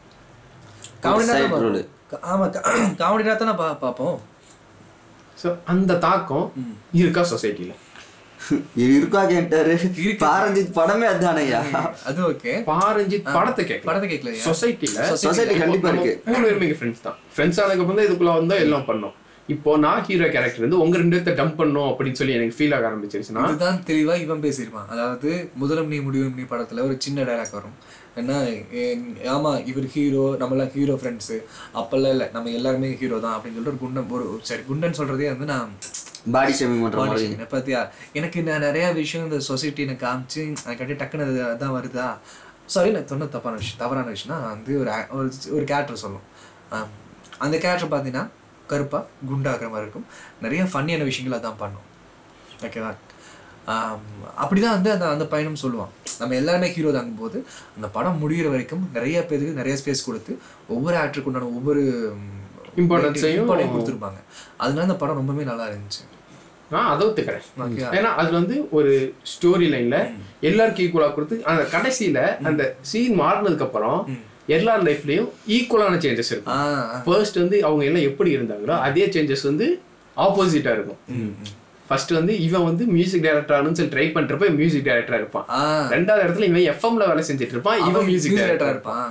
A: காமெடினா
B: side
A: தான்
B: role.
A: பார்ப்போம். ஆமா காமெடினா தானே பா பார்ப்போம்.
C: ஸோ அந்த தாக்கம் இருக்கா சொசைட்டில
B: இது இருக்கா கேட்டாரு? பாரஞ்சித் படமே அதானையா
A: அது ஓகே.
C: பாரஞ்சித் படத்தை கேட்க
A: படத்தை கேட்கலையா?
C: சொசைட்டில
B: சொசைட்டி கண்டிப்பா இருக்கு.
C: மூணு பேருமே ஃப்ரெண்ட்ஸ் தான். ஃப்ரெண்ட்ஸ் ஆனதுக்கு தான் இதுக்குள்ள வந்தா எல்லாம் பண்ணோம். இப்போ நான் ஹீரோ கேரக்டர் வந்து உங்க ரெண்டு பேர்த்த டம்ப் பண்ணோம் அப்படின்னு சொல்லி எனக்கு ஃபீல் ஆக ஆரம்பிச்சிருச்சுன்னா?
A: இதுதான் தெளிவா இவன் பேசியிருப்பான். அதாவது முதலும் நீ முடிவும் நீ படத்துல ஒரு சின்ன டைலாக் வரும். என்ன என்- ஆமா இவர் ஹீரோ நம்மளாம் ஹீரோ ஃப்ரெண்ட்ஸு அப்பெல்லாம் இல்லை நம்ம எல்லாருமே ஹீரோ தான் அப்படின்னு சொல்லிட்டு ஒரு குண்டன் ஒரு சரி குண்டன் சொல்றதே வந்து நான்
B: பாடி ஷேமிங் பண்ற மாதிரி.
A: பார்த்தியா எனக்கு நான் நிறைய விஷயம் இந்த சொசைட்டி எனக்கு காமிச்சு எனக்கு அப்படியே டக்குன்னு அது அதான் வருதா? சாரி நான் சொன்ன தப்பான விஷயம் தவறான விஷயம்னா வந்து ஒரு ஒரு கேரக்டர் சொல்லும். அந்த கேரக்டர் பார்த்தீங்கன்னா கருப்பா குண்டாகிற மாதிரி இருக்கும். நிறைய ஃபன்னியான விஷயங்கள் அதான் பண்ணும். ஓகேவா அப்படிதான் வந்து அந்த அந்த பையனும் சொல்லுவான். நம்ம எல்லாருமே ஹீரோ தாங்கும் போது அந்த படம் முடிகிற வரைக்கும் நிறைய பேருக்கு நிறைய ஸ்பேஸ் கொடுத்து ஒவ்வொரு ஆக்டருக்கு உண்டான ஒவ்வொரு இம்பார்ட்டையும் கொடுத்துருப்பாங்க. அதனால அந்த படம் ரொம்பவே நல்லா இருந்துச்சு.
C: நான் அதை ஒத்துக்கிறேன். ஏன்னா அதுல வந்து ஒரு ஸ்டோரி லைன்ல எல்லாருக்கும் ஈக்குவலா கொடுத்து அந்த கடைசியில அந்த சீன் மாறினதுக்கு அப்புறம் எல்லார் லைஃப்லயும் ஈக்குவலான சேஞ்சஸ் இருக்கும். ஃபர்ஸ்ட் வந்து அவங்க எல்லாம் எப்படி இருந்தாங்களோ அதே சேஞ்சஸ் வந்து ஆப்போசிட்டா இருக்கும். ஃபர்ஸ்ட் வந்து இவன் வந்து மியூசிக் டைரக்டர் ஆகணும்னு சொல்லி ட்ரை பண்றப்ப மியூசிக் டைரக்டரா இருப்பான். ரெண்டாவது இடத்துல இவன் எஃப்எம்ல வேலை செஞ்சுட்டு இருப்பான் இவன் மியூசிக்
A: டைரக்டரா இருப்பான்.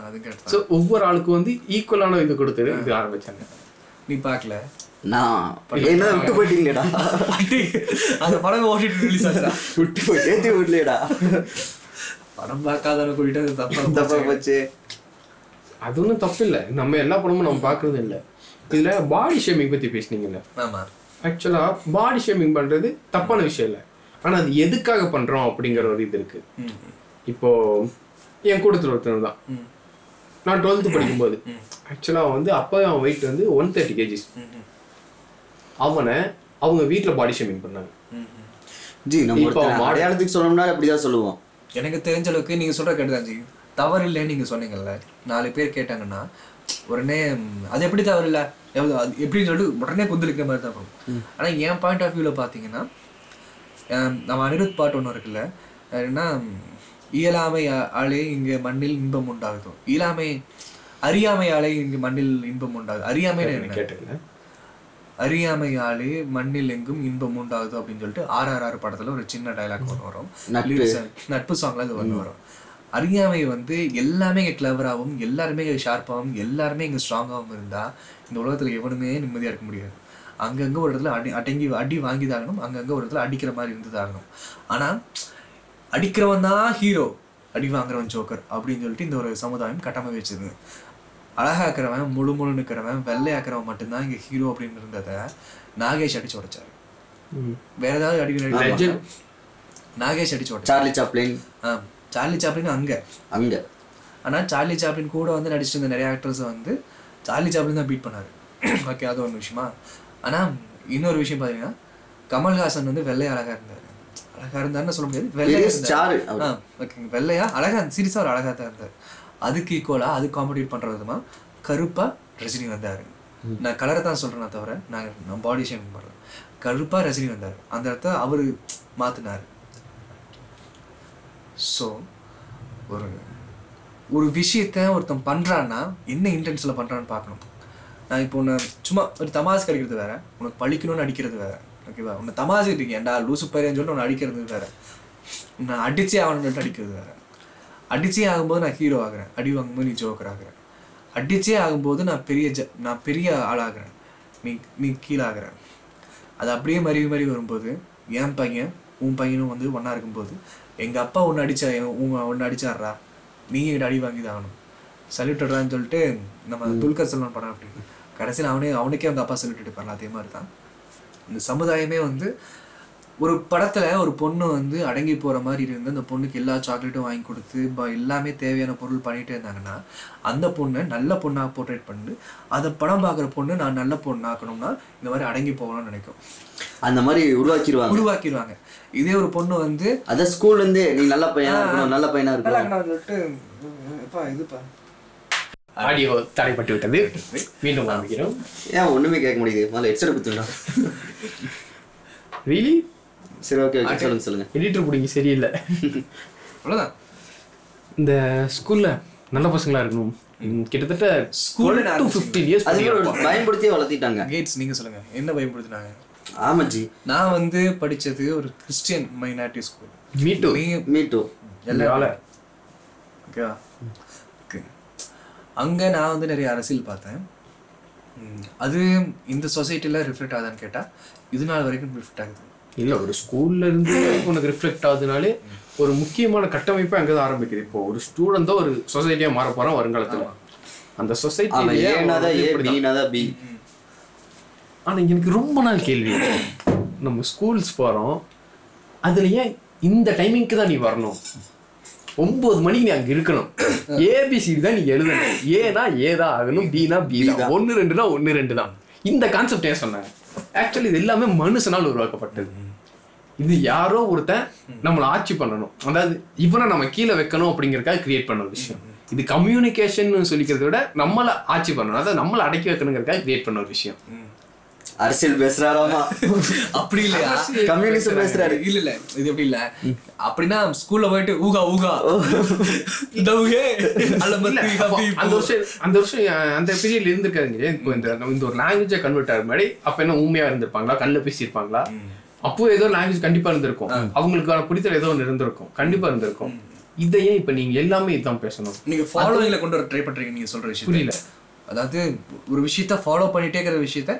C: ஸோ ஒவ்வொரு ஆளுக்கும் வந்து ஈக்குவலான இது கொடுத்து இது ஆரம்பிச்சாங்க.
A: நீ பார்க்கல?
B: நான் விட்டு போயிட்டீங்களேடா.
A: அந்த படம் ஓட்டிட்டு ரிலீஸ் ஆச்சா
B: விட்டு போய் ஏத்தி விடலையடா.
A: படம் பார்க்காதவன கூட்டிட்டு தப்பா
B: தப்பா போச்சு.
C: அது ஒன்றும் தப்பு இல்லை நம்ம எல்லா படமும் நம்ம பார்க்கறது இல்லை. இதுல பாடி ஷேமிங் பத்தி பேசுனீங்கல்ல?
A: ஆமா.
C: ஆக்சுவலா பாடி ஷேமிங் பண்றது தப்பான விஷயம் இல்லை. ஆனா அது எதுக்காக பண்றோம் அப்படிங்கிற ஒரு இது இருக்கு. இப்போ என் கூட்டத்தில் ஒருத்தர் தான். நான் டுவெல்த்து படிக்கும்போது. ஆக்சுவலாக வந்து அப்போ அவன் வெயிட் வந்து ஒன் தேர்ட்டி கேஜிஸ் அவனை அவங்க வீட்டில் பாடி ஷேமிங் பண்ணாங்க.
B: ஜி நம்ம அடையாளத்துக்கு சொல்லணும்னா அப்படிதான் சொல்லுவோம்?
A: எனக்கு தெரிஞ்ச அளவுக்கு நீங்க சொல்ற கேட்டுதான் ஜி. தவறு இல்லைன்னு நீங்க சொன்னீங்கல்ல நாலு பேர் கேட்டாங்கன்னா உடனே அது எப்படி தவறு இல்லை எவ்வளோ அது எப்படின்னு சொல்லிட்டு உடனே குந்தளிக்கிற மாதிரி தான் இருக்கும் ஆனா என் பாயிண்ட் ஆஃப் வியூவில் பார்த்தீங்கன்னா நம்ம அனிருத் பாட்டு ஒன்று இருக்குல்ல என்ன இயலாமை ஆளே இங்கே மண்ணில் இன்பம் உண்டாகுதோ இயலாமை அறியாமை ஆளே இங்கு மண்ணில் இன்பம் உண்டாகுது அறியாமை அறியாமையாலே மண்ணில் எங்கும் இன்பம் உண்டாகுது அப்படின்னு சொல்லிட்டு ஆர்ஆர்ஆர் படத்துல ஒரு சின்ன டைலாக் ஒன்று வரும்.
B: நட்பு.
A: சாங்ல அது ஒன்று வரும். அறியாமை வந்து எல்லாருமே இங்கே கிளவராகவும் எல்லாருமே இங்கே ஷார்ப்பாகவும் எல்லாருமே இங்கே ஸ்ட்ராங்காகவும் இருந்தா இந்த உலகத்துல எவனுமே நிம்மதியா இருக்க முடியாது. அங்கங்க ஒரு இடத்துல அடி அடங்கி அடி வாங்கிதாகணும் அங்கங்க ஒரு இடத்துல அடிக்கிற மாதிரி இருந்ததாகணும். ஆனா அடிக்கிறவன் தான் ஹீரோ அடி வாங்குறவன் ஜோக்கர் அப்படின்னு சொல்லிட்டு இந்த ஒரு சமுதாயம் கட்டமை வச்சது. அழகாக்குறவன் முழு முழு நிற்கிறவன் வெள்ளையாக்குறவன் மட்டும்தான் இங்க ஹீரோ அப்படின்னு இருந்ததை நாகேஷ் அடிச்சு உடைச்சாரு. வேற ஏதாவது அடிக்கிற. நாகேஷ் அடிச்சு உடைச்சாரு.
B: சார்லி சாப்ளின்
A: ஆ. சார்லி சாப்ளின் அங்க.
B: அங்க.
A: ஆனா சார்லி சாப்ளின் கூட வந்து நடிச்சிட்டு இருந்த நிறைய ஆக்டர்ஸை வந்து சார்லி சாப்ளின் தான் பீட் பண்ணாரு. ஓகே அது ஒரு விஷயமா? ஆனா இன்னொரு விஷயம் பாத்தீங்கன்னா கமல்ஹாசன் வந்து வெள்ளை அழகா இருந்தாரு. அழகா இருந்தாருன்னு சொல்ல முடியாது. வெள்ளையா ஆ ஓகேங்க வெள்ளையா அழகா சீரியஸா ஒரு அழகா தான் இருந்தார். அதுக்கு ஈக்குவலா அது காம்படிட் பண்ற விதமா கருப்பா ரஜினி வந்தாரு. நான் கலரை தான் சொல்றேனே தவிர நான் நான் பாடி ஷேமிங் பண்றேன். கருப்பா ரஜினி வந்தார். அந்த இடத்த அவரு மாத்தினாரு. ஸோ ஒரு ஒரு விஷயத்த ஒருத்தன் பண்ணுறான்னா என்ன இன்டென்ஷனில் பண்ணுறான்னு பார்க்கணும். நான் இப்போ உன்னை சும்மா ஒரு தமாஸ் கிடைக்கிறது வேறு. உனக்கு பழிக்கணும்னு அடிக்கிறது வேறு. ஓகேவா உன்னை தமாஸ் இருக்கீங்க ஏன்டா லூசு பையன்னு சொல்லிட்டு உன்னை அடிக்கிறது வேறு. நான் அடிச்சே ஆகணும்னு அடிக்கிறது வேறு. அடிச்சே ஆகும்போது நான் ஹீரோ ஆகிறேன். அடி வாங்கும்போது நீ ஜோக்கர் ஆகிறேன். அடிச்சே ஆகும்போது நான் பெரிய ஜ நான் பெரிய ஆளாகிறேன். நீ நீ கீழாகிறேன் அது அப்படியே மறுவி மறுவி வரும்போது என் பையன் உன் பையனும் வந்து ஒன்றா இருக்கும்போது எங்கள் அப்பா ஒன்று அடிச்சா உன் ஒன்று அடிச்சாடுறா நீ எங்கிட்ட அடி வாங்கி தான் ஆகணும். சல்யூட் விடுறான்னு சொல்லிட்டு நம்ம துல்கர் செல்வன் படம் அப்படி கடைசியில் அவனே அவனுக்கே அவங்க அப்பா சல்யூட் எடுப்பார்ல அதே மாதிரி தான் இந்த சமுதாயமே வந்து ஒரு படத்துல ஒரு பொண்ணு வந்து அடங்கி போற மாதிரி இருந்து அந்த பொண்ணுக்கு எல்லா சாக்லேட்டும் வாங்கி கொடுத்து ப- எல்லாமே தேவையான பொருள் பண்ணிட்டே இருந்தாங்கன்னா அந்த பொண்ணை நல்ல பொண்ணா போர்ட்ரேட் பண்ணி அதை படம் பார்க்குற பொண்ணு நான் நல்ல பொண்ணாக்கணும்னா இந்த மாதிரி அடங்கி போகணும்னு நினைக்கும்.
B: அந்த மாதிரி உருவாக்கிடுவாங்க
A: உருவாக்கிடுவாங்க இதே ஒரு பொண்ணு வந்து
B: அதான் ஸ்கூல்ல இருந்தே நீ நல்ல பையனா இருக்கணும் நல்ல பையனா இருக்கணும்.
A: சொல்லிட்டு "எப்பா இதுப்பா
C: ஆடியோ தடைப்பட்டு விட்டது. மீண்டும் ஆரம்பிக்கிறோம்
B: ஏன் ஒண்ணுமே கேட்க முடியுது? முதல்ல ஹெட்செட் குத்துடா
C: ரியலி
B: சரி ஓகே ஓகே சொல்லுங்க சொல்லுங்க.
C: எடிட்டர் பிடிங்க சரியில்லை.
A: அவ்வளவுதான்.
C: இந்த ஸ்கூல்ல நல்ல பசங்களா இருக்கணும். கிட்டத்தட்ட
A: School ல
C: டு ஃபிஃப்டீன் இயர்ஸ்
B: பயன்படுத்தியே வளர்த்திட்டாங்க.
A: கேட்ஸ் நீங்க சொல்லுங்க. என்ன பயன்படுத்தினாங்க?
B: ஆமா ஜி.
A: நான் வந்து படிச்சது ஒரு Christian minority school
C: me too
A: நீங்க
B: மீ டூ
C: எல்லா
A: ஓகேவா? ஓகே. அங்கே நான் வந்து நிறைய அரசியல் பார்த்தேன். அது இந்த சொசைட்டியில் ரிஃப்ளெக்ட் ஆகுதான்னு கேட்டால் இது நாள் வரைக்கும் ரிஃப்ளெக்ட் ஆகுது.
C: இல்ல ஒரு ஸ்கூல்ல இருந்து உனக்கு ரிஃப்ளெக்ட் ஆகுதுனாலே ஒரு முக்கியமான கட்டமைப்பு அங்கதான் ஆரம்பிக்குது. இப்போ ஒரு ஸ்டூடெண்ட் தான் ஒரு சொசைட்டியா மாற போறான் வருங்காலத்துல. அந்த
B: அவன்
C: சொசைட்டிலேயே
B: ஏனாதான் ஏ பினாதான் பி
C: ஆனா எனக்கு ரொம்ப நாள் கேள்வி. நம்ம ஸ்கூல்ஸ் போறோம். அதுல ஏன் இந்த டைமிங்க்கு தான் நீ வரணும்? ஒன்பது மணிக்கு நீ அங்க இருக்கணும். ஏபிசிடி தான் நீ எழுதணும். ஏனா ஏதான் ஆகணும் பினா பி தான். ஒன்னு ரெண்டுனா ஒன்னு ரெண்டு தான் இந்த கான்செப்ட் ஏன் சொன்னாங்க ஆக்சுவலி இது எல்லாமே மனுஷனால் உருவாக்கப்பட்டது. இது யாரோ ஒருத்தன் நம்மளை ஆட்சி பண்ணணும். அதாவது இவனை நம்ம கீழே வைக்கணும் அப்படிங்கிறக்காக கிரியேட் பண்ண ஒரு விஷயம். இது கம்யூனிகேஷன் சொல்லிக்கிறத விட நம்மளை ஆட்சி பண்ணணும். அதாவது நம்மளை அடக்கி வைக்கணுங்கிறக்காக கிரியேட் பண்ண ஒரு விஷயம்.
B: அரசியல் பேசுறாராமா?
A: அப்படி இல்லையா?
B: கம்யூனிசம் பேசுறாரு.
A: இல்ல இல்ல இது எப்படி இல்ல? அப்படின்னா ஸ்கூல்ல போயிட்டு ஊகா ஊகா.
C: அந்த வருஷம் அந்த வருஷம் அந்த பீரியட்ல இருந்திருக்காருங்க. இப்போ இந்த இந்த ஒரு லாங்குவேஜை கன்வெர்ட் ஆகிற மாதிரி அப்ப என்ன உண்மையா இருந்திருப்பாங்களா? கல்ல பேசியிருப்பாங்களா? அப்போ ஏதோ லாங்குவேஜ் கண்டிப்பா இருந்திருக்கும். அவங்களுக்கான பிடித்தல் ஏதோ ஒன்று இருந்திருக்கும். கண்டிப்பா இருந்திருக்கும். இதை ஏன் இப்ப நீங்க எல்லாமே இதான் பேசணும்?
A: நீங்க ஃபாலோவிங்ல கொண்டு வர ட்ரை பண்றீங்க நீங்க சொல்ற விஷயம்
C: புரியல.
A: அதாவது ஒரு விஷயத்த ஃபாலோ பண்ணிட்டே இருக்கிற விஷயத்த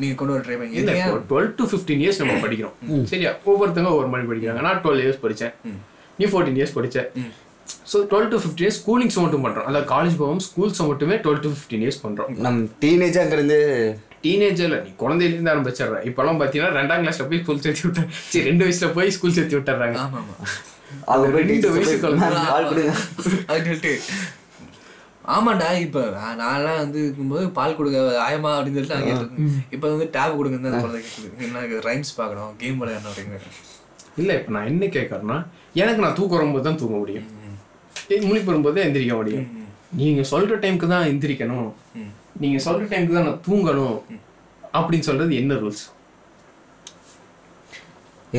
A: நீங்க கொண்டு வர ட்ரை ஏன்
C: டுவெல் டு ஃபிஃப்டீன் இயர்ஸ் நம்ம படிக்கிறோம். சரியா? ஒவ்வொருத்தங்க ஒவ்வொரு மாதிரி படிக்கிறாங்க. நான் டுவெல் இயர்ஸ் படிச்சேன். நீ ஃபோர்டீன் இயர்ஸ் படிச்ச. So twelve to fifteen years schoolings மட்டும் பண்றோம். அதாவது காலேஜ் போகும் ஸ்கூல்ஸ் மட்டுமே டுவெல் டு ஃபிஃப்டீன் இயர்ஸ் பண்றோம்.
B: நம் டீனேஜ் அங்கிருந்து
C: டீனேஜர்ல நீ குழந்தையிலேருந்து ஆரம்பிச்சிடுற. இப்பெல்லாம் பார்த்தீங்கன்னா ரெண்டாம் கிளாஸ்ல போய் ஸ்கூல் சேர்த்து விட்டு சரி ரெண்டு வயசுல போய் ஸ்கூல் சேர்த்து விட்டுறாங்க.
A: ஆமா ஆமா
B: அவங்க போய்
C: ரெண்டு வயசு குழந்தை.
B: "Ma'am, பால் கொடுங்க
A: அது சொல்லிட்டு ஆமாண்டா இப்ப நான் நான்லாம் வந்து இருக்கும்போது பால் கொடுங்க ஆயமா அப்படின்னு சொல்லிட்டு நான் கேட்டிருக்கேன் இப்ப வந்து டேப் கொடுங்க தான் குழந்தை கேட்குது என்ன ரைம்ஸ் பார்க்கணும் கேம் விளையாடணும் அப்படிங்கிறது
C: இல்ல இப்ப நான் என்ன கேட்கறேன்னா எனக்கு நான் தூக்கம் வரும்போது தான் தூங்க முடியும். முழிப்பு வரும்போது எந்திரிக்க முடியும். நீங்க சொல்ற டைம்க்கு தான் எந்திரிக்கணும். நீங்க சொல்ற டைம்க்கு தான் நான் தூங்கணும். அப்படின்னு சொல்றது என்ன ரூல்ஸ்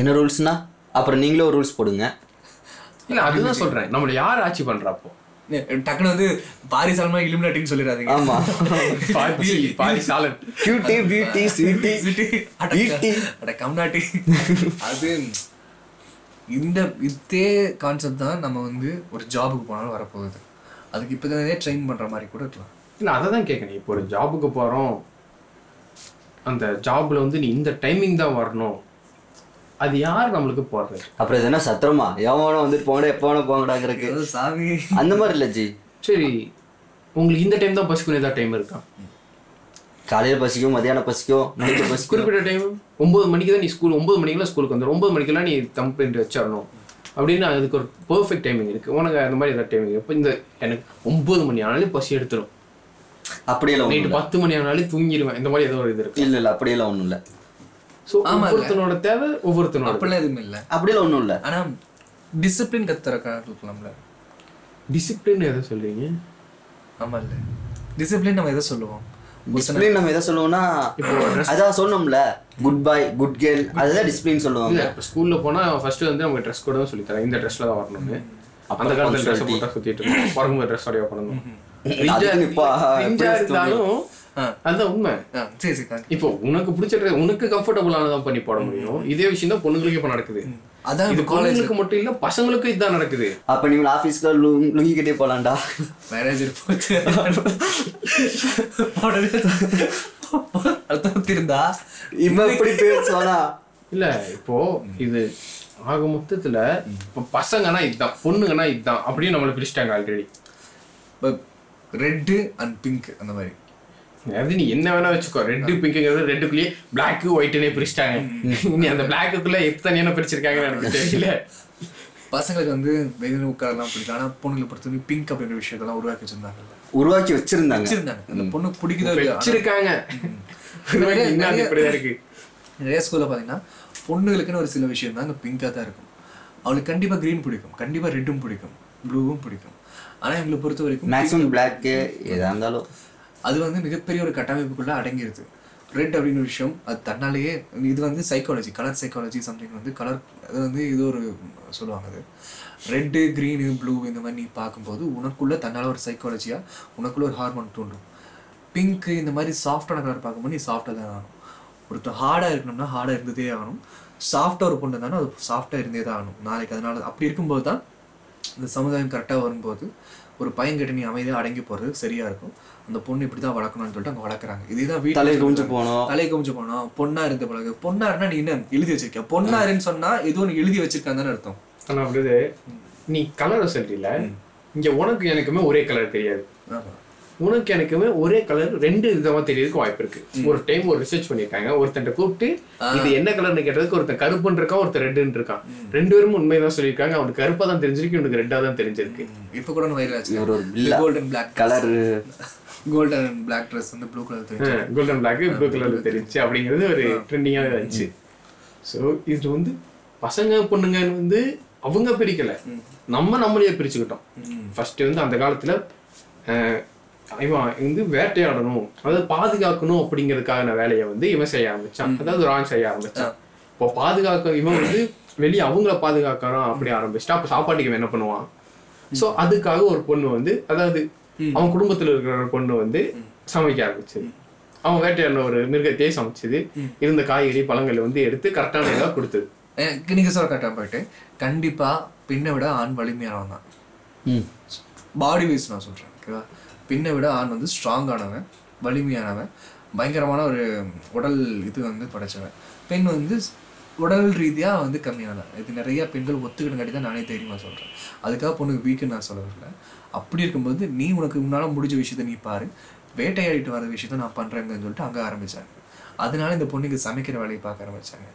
B: என்ன ரூல்ஸ்னா அப்புறம் நீங்களும் ஒரு ரூல்ஸ் போடுங்க.
C: இல்ல அதுதான் சொல்றேன். நம்மள யார் ஆட்சி பண்றா அப்போ
A: டக்குன்னு வந்து பாரி சல்மா இலுமினாட்டின்னு சொல்லிடாதீங்க
B: ஆமா. கியூட்டி பியூட்டி ஸ்வீட்டி
A: சிட்டி, அட கம்நாட்டி. அது இந்த இதே கான்செப்ட் தான் நம்ம வந்து ஒரு ஜாபுக்கு போனாலும் வரப்போகுது. அதுக்கு இப்போ ட்ரெயின் பண்ற மாதிரி கூட இருக்கலாம்.
C: இல்ல அதை தான் கேட்கணும் இப்போ ஒரு ஜாபுக்கு போறோம். அந்த ஜாப்ல வந்து நீ இந்த டைமிங் தான் வரணும். அது யார் நம்மளுக்கு போடுறது?
B: அப்புறம் இது என்ன சத்திரமா? எவனோ வந்துட்டு போங்கடா எப்போ வேணா போங்கடாங்கிறதுக்கு.
A: அதாவது சாமி.
B: அந்த மாதிரி இல்ல ஜி.
C: சரி உங்களுக்கு இந்த டைம் தான் பசிக்கணும் ஏதாவது டைம் இருக்கா?
B: காலையில பசிக்கும் மதியானம் பசிக்கும் நைட்டு பசிக்கும்.
C: குறிப்பிட்ட டைம் ஒன்பது மணிக்கு தான் நீ ஸ்கூல் ஒன்பது மணிக்கெல்லாம் ஸ்கூலுக்கு வந்துடும் ஒன்பது மணிக்கெல்லாம் நீ தம் பிரிண்ட் வச்சிடணும் அப்படின்னு அதுக்கு ஒரு பெர்ஃபெக்ட் டைமிங் இருக்கு. உனக்கு அந்த மாதிரி ஏதாவது டைமிங் இப்போ இந்த எனக்கு ஒன்பது மணி ஆனாலே பசி எடுத்துரும்.
B: அப்படியெல்லாம்
C: நைட்டு பத்து மணி ஆனாலே தூங்கிடுவேன். இந்த மாதிரி ஏதோ ஒரு இது இருக்கு.
B: இல்ல இல்ல அப்படியெல்லாம் ஒண்ணும் இல்ல.
C: ஸோ ஒவ்வொருத்தனோட தேவை ஒவ்வொருத்தனோட
A: அப்படிலாம் எதுவுமே இல்லை.
B: அப்படியெல்லாம் ஒண்ணும் இல்ல.
A: ஆனா டிசிப்ளின் கத்துறக்கா இருக்கலாம்ல.
C: டிசிப்ளின் எதை சொல்றீங்க?
A: ஆமா இல்ல டிசிப்ளின் நம்ம எதை சொல்லுவோம்?
B: டிசிப்ளின் நம்ம எதை சொல்லுவோம்னா அதான் சொன்னோம்ல குட் பாய் குட் கேர்ள் அதுதான் டிசிப்ளின் சொல்லுவாங்க.
C: இப்போ ஸ்கூல்ல போனா ஃபர்ஸ்ட் வந்து அவங்க ட்ரெஸ் கூட தான் சொல்லி தரேன். இந்த ட்ரெஸ்ல தான் வரணும்னு. அந்த காலத்துல ட்ரெஸ் போட்டா சுத்திட்டு இருக்கோம் பிறகும்போது ட்ரெஸ் உடைய பண்ணணும்
B: இப்போ,
C: இருந்தாலும். அதுதான் உண்மை.
A: ஆ, சரி சரி.
C: இப்போ உனக்கு பிடிச்ச உனக்கு கம்ஃபர்டபுளானதான் பண்ணி போட முடியும். இதே விஷயம் தான் பொண்ணுங்களுக்கு இப்ப நடக்குது.
A: அதான்
C: இது
A: இப்போ காலேஜ்
C: பொண்ணுங்களுக்கு மட்டும் இல்ல பசங்களுக்கும் இதுதான் நடக்குது.
B: அப்ப நீங்க ஆபீஸ்க்கு லுங்கி கட்டே போலாம்டா.
A: மேரேஜ் போச்சு. அர்த்தம் இருந்தா
B: இவன் எப்படி பேசுவானா?
C: இல்ல இப்போ இது ஆக மொத்தத்துல இப்போ பசங்கன்னா இதுதான் பொண்ணுங்கன்னா இதுதான் அப்படின்னு நம்மளை பிரிச்சிட்டாங்க ஆல்ரெடி
A: ரெட்டு அண்ட் பிங்க் அந்த மாதிரி.
C: அது நீ என்ன வேணா வச்சுக்கோ. ரெட்டு பிங்க்குங்கிறது ரெட்டுக்குள்ளேயே பிளாக் ஒயிட்னே பிரிச்சிட்டாங்க. நீ அந்த பிளாக்குக்குள்ள எத்தனை பிரிச்சிருக்காங்கன்னு எனக்கு தெரியல.
A: பசங்களுக்கு வந்து வெயில் உட்காரலாம் பிடிக்கும் ஆனா பொண்ணுங்களை பொறுத்தவரைக்கும் பிங்க் அப்படின்ற விஷயத்தெல்லாம் உருவாக்கி வச்சிருந்தாங்கல்ல
B: உருவாக்கி வச்சிருந்தாங்க.
A: வச்சிருந்தாங்க. அந்த பொண்ணு பிடிக்குதோ
C: வச்சிருக்காங்க. இருக்கு.
A: நிறைய ஸ்கூல்ல பாத்தீங்கன்னா பொண்ணுங்களுக்குன்னு ஒரு சில விஷயம் தாங்க பிங்காக தான் இருக்கும். அவளுக்கு கண்டிப்பா க்ரீன் பிடிக்கும். கண்டிப்பா ரெட்டும் பிடிக்கும். ப்ளூவும் பிடிக்கும். ஆனா எங்களை பொறுத்த வரைக்கும்
B: மேக்ஸிமம் பிளாக்கு எதா இருந்தாலும்.
A: அது வந்து மிகப்பெரிய ஒரு கட்டமைப்புக்குள்ள அடங்கிருது. ரெட் அப்படின்னு ஒரு விஷயம் அது தன்னாலேயே இது வந்து சைக்காலஜி கலர் சைக்காலஜி சம்திங் வந்து கலர் அது வந்து இது ஒரு சொல்லுவாங்க அது. ரெட்டு க்ரீனு ப்ளூ இந்த மாதிரி நீ பார்க்கும்போது உனக்குள்ள தன்னால ஒரு சைக்காலஜியாக உனக்குள்ள ஒரு ஹார்மோன் தூண்டும் பிங்க்கு இந்த மாதிரி சாஃப்டான கலர் பார்க்கும்போது நீ சாஃப்டாக தான் ஆகணும். ஒருத்தர் ஹார்டாக இருக்கணும்னா ஹார்டாக இருந்ததே ஆகணும். சாஃப்டாக ஒரு பொண்ணு தானே அது சாஃப்டாக இருந்தே தான் ஆகணும். நாளைக்கு அதனால அப்படி இருக்கும்போது தான் இந்த சமுதாயம் கரெக்டாக வரும்போது ஒரு பையன் கிட்ட நீ அமைதியாக அடங்கி போகிறது சரியா இருக்கும். அந்த பொண்ணு இப்படி தான் வளர்க்கணும்னு சொல்லிட்டு அங்கே வளர்க்குறாங்க. இதுதான் வீட்டில்
B: தலை குஞ்சு போனோம்
A: தலை குமிஞ்சு போனோம் பொண்ணா இருந்த பழகு பொண்ணா இருந்தா நீ என்ன எழுதி வச்சிருக்க பொண்ணாருன்னு சொன்னா ஏதோ ஒன்று எழுதி வச்சிருக்கான்னு தானே அர்த்தம்.
C: ஆனா அப்படிது நீ கலரை சொல்றீல இங்க உனக்கு எனக்குமே ஒரே கலர் தெரியாது.
A: ஆமா.
C: உனக்கு எனக்குமே ஒரே கலர் ரெண்டு விதமா தெரியறதுக்கு வாய்ப்பு இருக்கு. ஒரு டைம் ஒரு ரிசர்ச் பண்ணிருக்காங்க ஒருத்தன் கூப்பிட்டு இது என்ன கலர்னு கேட்டதுக்கு ஒருத்தன் கருப்புன்னு இருக்கான் ஒருத்தன் ரெட்டுன்னு இருக்கான். ரெண்டு பேரும் உண்மைதான் சொல்லியிருக்காங்க அவனுக்கு கருப்பா தான் தெரிஞ்சிருக்கு இவனுக்கு ரெட்டா தான் தெரிஞ்சிருக்கு.
A: இப்போ கூட
B: ஒரு
A: golden black
B: colour
A: golden black dress வந்து blue colour
C: golden black blue கலர்ல தெரிஞ்சு அப்படிங்கிறது ஒரு ட்ரெண்டிங்காக இருந்துச்சு ஸோ இது வந்து பசங்க பொண்ணுங்கன்னு வந்து அவங்க பிரிக்கல. நம்ம நம்மளையே பிரிச்சுக்கிட்டோம். ஃபர்ஸ்ட் வந்து அந்த காலத்துல இவன் வந்து வேட்டையாடணும். அதாவது பாதுகாக்கணும் அப்படிங்கிறதுக்கான வேலையை வந்து இவன் செய்ய ஆரம்பிச்சான். அதாவது ரான் செய்ய ஆரம்பிச்சான். இப்போ பாதுகாக்க இவன் வந்து வெளியே அவங்கள பாதுகாக்கிறான் அப்படி ஆரம்பிச்சிட்டா அப்போ சாப்பாட்டுக்கு இவன் என்ன பண்ணுவான்? ஸோ அதுக்காக ஒரு பொண்ணு வந்து அதாவது அவன் குடும்பத்துல இருக்கிற ஒரு பொண்ணு வந்து சமைக்க ஆரம்பிச்சது. அவன் வேட்டையாடின ஒரு மிருகத்தையே சமைச்சது. இருந்த காய்கறி பழங்களை வந்து எடுத்து கரெக்டான இதாக கொடுத்தது.
A: எனக்கு நீங்க சொல்ல கரெக்டாக போயிட்டு கண்டிப்பா பின்னை விட ஆண் வலிமையானவன் தான். பாடி வைஸ் நான் சொல்றேன் ஓகேவா பின்னை விட ஆண் வந்து ஸ்ட்ராங்கானவன் வலிமையானவன் பயங்கரமான ஒரு உடல் இது வந்து படைச்சவன். பெண் வந்து உடல் ரீதியா வந்து கம்மியானவன். இது நிறைய பெண்கள் ஒத்துக்கிட்டங்காட்டி தான் நானே தைரியமா சொல்றேன். அதுக்காக பொண்ணுக்கு வீக்குன்னு நான் சொல்ல வரல அப்படி இருக்கும்போது நீ உனக்கு உன்னால முடிஞ்ச விஷயத்த நீ பாரு. வேட்டையாடிட்டு வர விஷயத்த நான் பண்றேங்கன்னு சொல்லிட்டு அங்க ஆரம்பிச்சாங்க. அதனால இந்த பொண்ணுக்கு சமைக்கிற வேலையை பார்க்க ஆரம்பிச்சாங்க.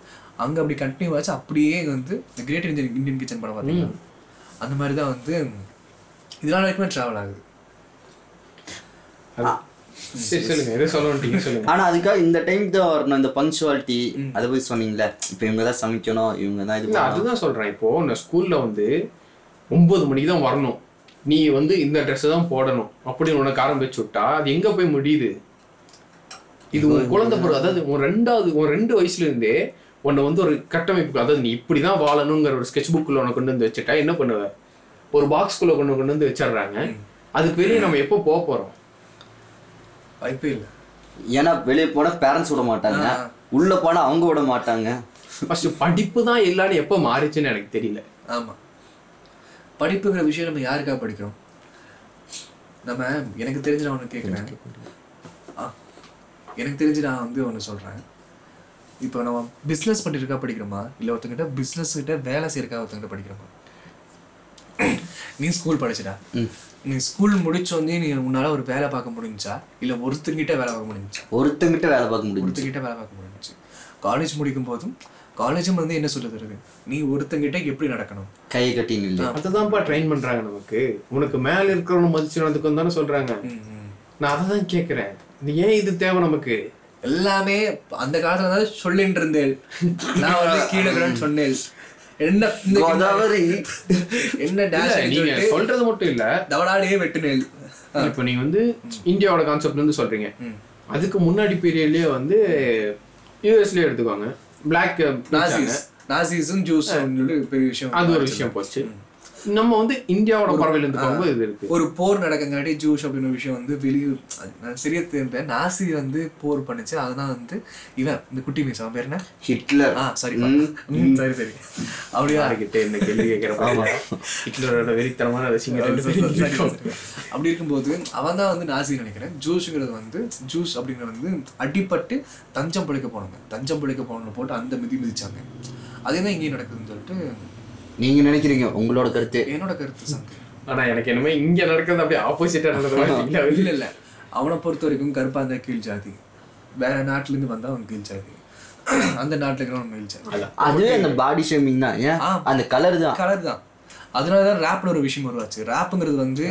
A: அங்க அப்படி கண்டினியூ ஆச்சு. அப்படியே வந்து இந்த கிரேட் இந்தியன் இந்தியன் கிச்சன் படம் பார்த்தீங்கன்னா அந்த மாதிரி தான் வந்து இதனால வரைக்குமே ட்ராவல் ஆகுது
C: சரி சொல்லுங்க எது சொல்ல வந்துட்டீங்க சொல்லுங்க
B: ஆனா அதுக்காக இந்த டைம் தான் வரணும். இந்த பங்க்சுவாலிட்டி அதை பத்தி சொன்னீங்களே இப்போ இவங்க தான் சமைக்கணும் இவங்க தான் இது
C: இல்ல அதுதான் சொல்றேன். இப்போ நான் ஸ்கூல்ல வந்து ஒன்பது மணிக்கு தான் வரணும். நீ வந்து இந்த ட்ரெஸ் தான் போடணும் அப்படின்னு உனக்கு ஆரம்பிச்சு விட்டா அது எங்க போய் முடியுது? இது உன் குழந்தை பருவம் அதாவது உன் ரெண்டாவது உன் ரெண்டு வயசுல இருந்தே உன்னை வந்து ஒரு கட்டமைப்பு அதாவது நீ இப்படிதான் வாழணுங்கிற ஒரு ஸ்கெட்ச் புக்குள்ள உனக்கு கொண்டு வந்து வச்சுட்டா என்ன பண்ணுவ? ஒரு பாக்ஸ்குள்ள கொண்டு கொண்டு வந்து வச்சிடுறாங்க. அதுக்கு வெளியே நம்ம எப்போ போக போறோம்?
A: வாய்ப்பே இல்லை.
B: ஏன்னா வெளியே போனா பேரண்ட்ஸ் விட மாட்டாங்க. உள்ள போனா அவங்க விட மாட்டாங்க.
C: ஃபர்ஸ்ட் படிப்பு தான் எல்லாரும் எப்போ மாறிச்சுன்னு எனக்கு தெரியல.
A: ஆமா. படிப்புங்கிற விஷயம் நம்ம யாருக்காக படிக்கிறோம்? நம்ம எனக்கு தெரிஞ்சு நான் ஒன்று கேட்குறேன் எனக்கு தெரிஞ்சு நான் வந்து ஒன்று சொல்கிறேன் இப்போ நம்ம பிஸ்னஸ் பண்ணிருக்கா படிக்கிறோமா? இல்லை ஒருத்தங்கிட்ட பிஸ்னஸ் கிட்ட வேலை செய்யறக்கா ஒருத்தங்கிட்ட படிக்கிறோமா? நீ ஸ்கூல் படிச்சிடா. நீ ஸ்கூல் முடிச்சோடனே நீ உன்னால ஒரு வேலை பார்க்க முடிஞ்சா? இல்லை ஒருத்தங்கிட்ட வேலை பார்க்க முடிஞ்சா?
B: ஒருத்தங்கிட்ட வேலை பார்க்க முடியும்
A: ஒருத்தங்கிட்ட வேலை பார்க்க முடிஞ்சுச்சு காலேஜ் முடிக்கும் போதும் காலேஜும் வந்து என்ன சொல்லுது இருக்கு? நீ ஒருத்தங்கிட்ட எப்படி நடக்கணும்?
B: கையை கட்டி நில்லு
C: அதுதான்ப்பா ட்ரெயின் பண்றாங்க நமக்கு. உனக்கு மேல இருக்கிறவன மதிச்சு நடந்துக்கும் தானே சொல்றாங்க. நான் அதை தான் கேட்குறேன் இது ஏன் இது தேவை நமக்கு?
A: எல்லாமே அந்த காலத்துல தான் சொல்லிட்டு இருந்தேன். நான் வந்து கீழே சொன்னேன். என்ன இந்த
B: கோதாவரி.
A: என்ன டேஷ்
C: நீங்க சொல்றது மட்டும் இல்ல.
A: தவடாடியே வெட்டுனேல்
C: இப்போ நீங்க வந்து இந்தியாவோட கான்செப்ட் வந்து சொல்றீங்க. அதுக்கு முன்னாடி பீரியட்லயே வந்து யூஎஸ்லயே எடுத்துக்கோங்க. பிளாக்
A: நாசிஸ் நாசிஸும் ஜூஸ் பெரிய விஷயம்
C: அது ஒரு விஷயம் போச்சு. நம்ம வந்து இந்தியாவோட பறவையில இருந்து இது இருக்கு.
A: ஒரு போர் நடக்கங்காட்டி ஜூஸ் அப்படின்னு ஒரு விஷயம் வந்து வெளியூர் நான் சரியா தெரிந்தேன். நாசி வந்து போர் பண்ணுச்சு. அதுதான் வந்து இவன் இந்த குட்டி மீஸ் அவன் பேர் என்ன?
B: ஹிட்லர்.
A: ஆ சாரி. சரி சரி. அப்படியா?
C: யாருக்கிட்ட இந்த கேள்வி கேட்கிறப்ப? ஹிட்லரோட வெறித்தனமான ரசிகர்.
A: அப்படி இருக்கும்போது அவன் தான் வந்து நாசி நினைக்கிறேன். ஜூஸுங்கிறது வந்து ஜூஸ் அப்படிங்கிறது வந்து அடிபட்டு தஞ்சம் பிழைக்க போனாங்க தஞ்சம் பிழைக்க போனவங்க போட்டு அந்த மிதி மிதிச்சாங்க. அதே தான் இங்கேயும் நடக்குதுன்னு சொல்லிட்டு
B: நீங்க நினைக்கிறீங்க உங்களோட கருத்து?
A: என்னோட கருத்து
C: ஆனா எனக்கு என்னமே இங்க நடக்கிறது அப்படியே ஆப்போசிட்டா நடந்த மாதிரி feel ஆகுது.
A: இல்ல இல்ல. அவனை பொறுத்த வரைக்கும் கருப்பா இருந்தா கீழ் ஜாதி. வேற நாட்டுல இருந்து வந்தா அவன் கீழ் ஜாதி. அந்த நாட்டுல இருக்கிறவன் மேல் ஜாதி.
B: அதுவே அந்த பாடி ஷேமிங் தான் ஏன். அந்த கலர் தான்.
A: கலர் தான். அதனாலதான் ரேப்னு ஒரு விஷயம் உருவாச்சு. ரேப்புங்கிறது வந்து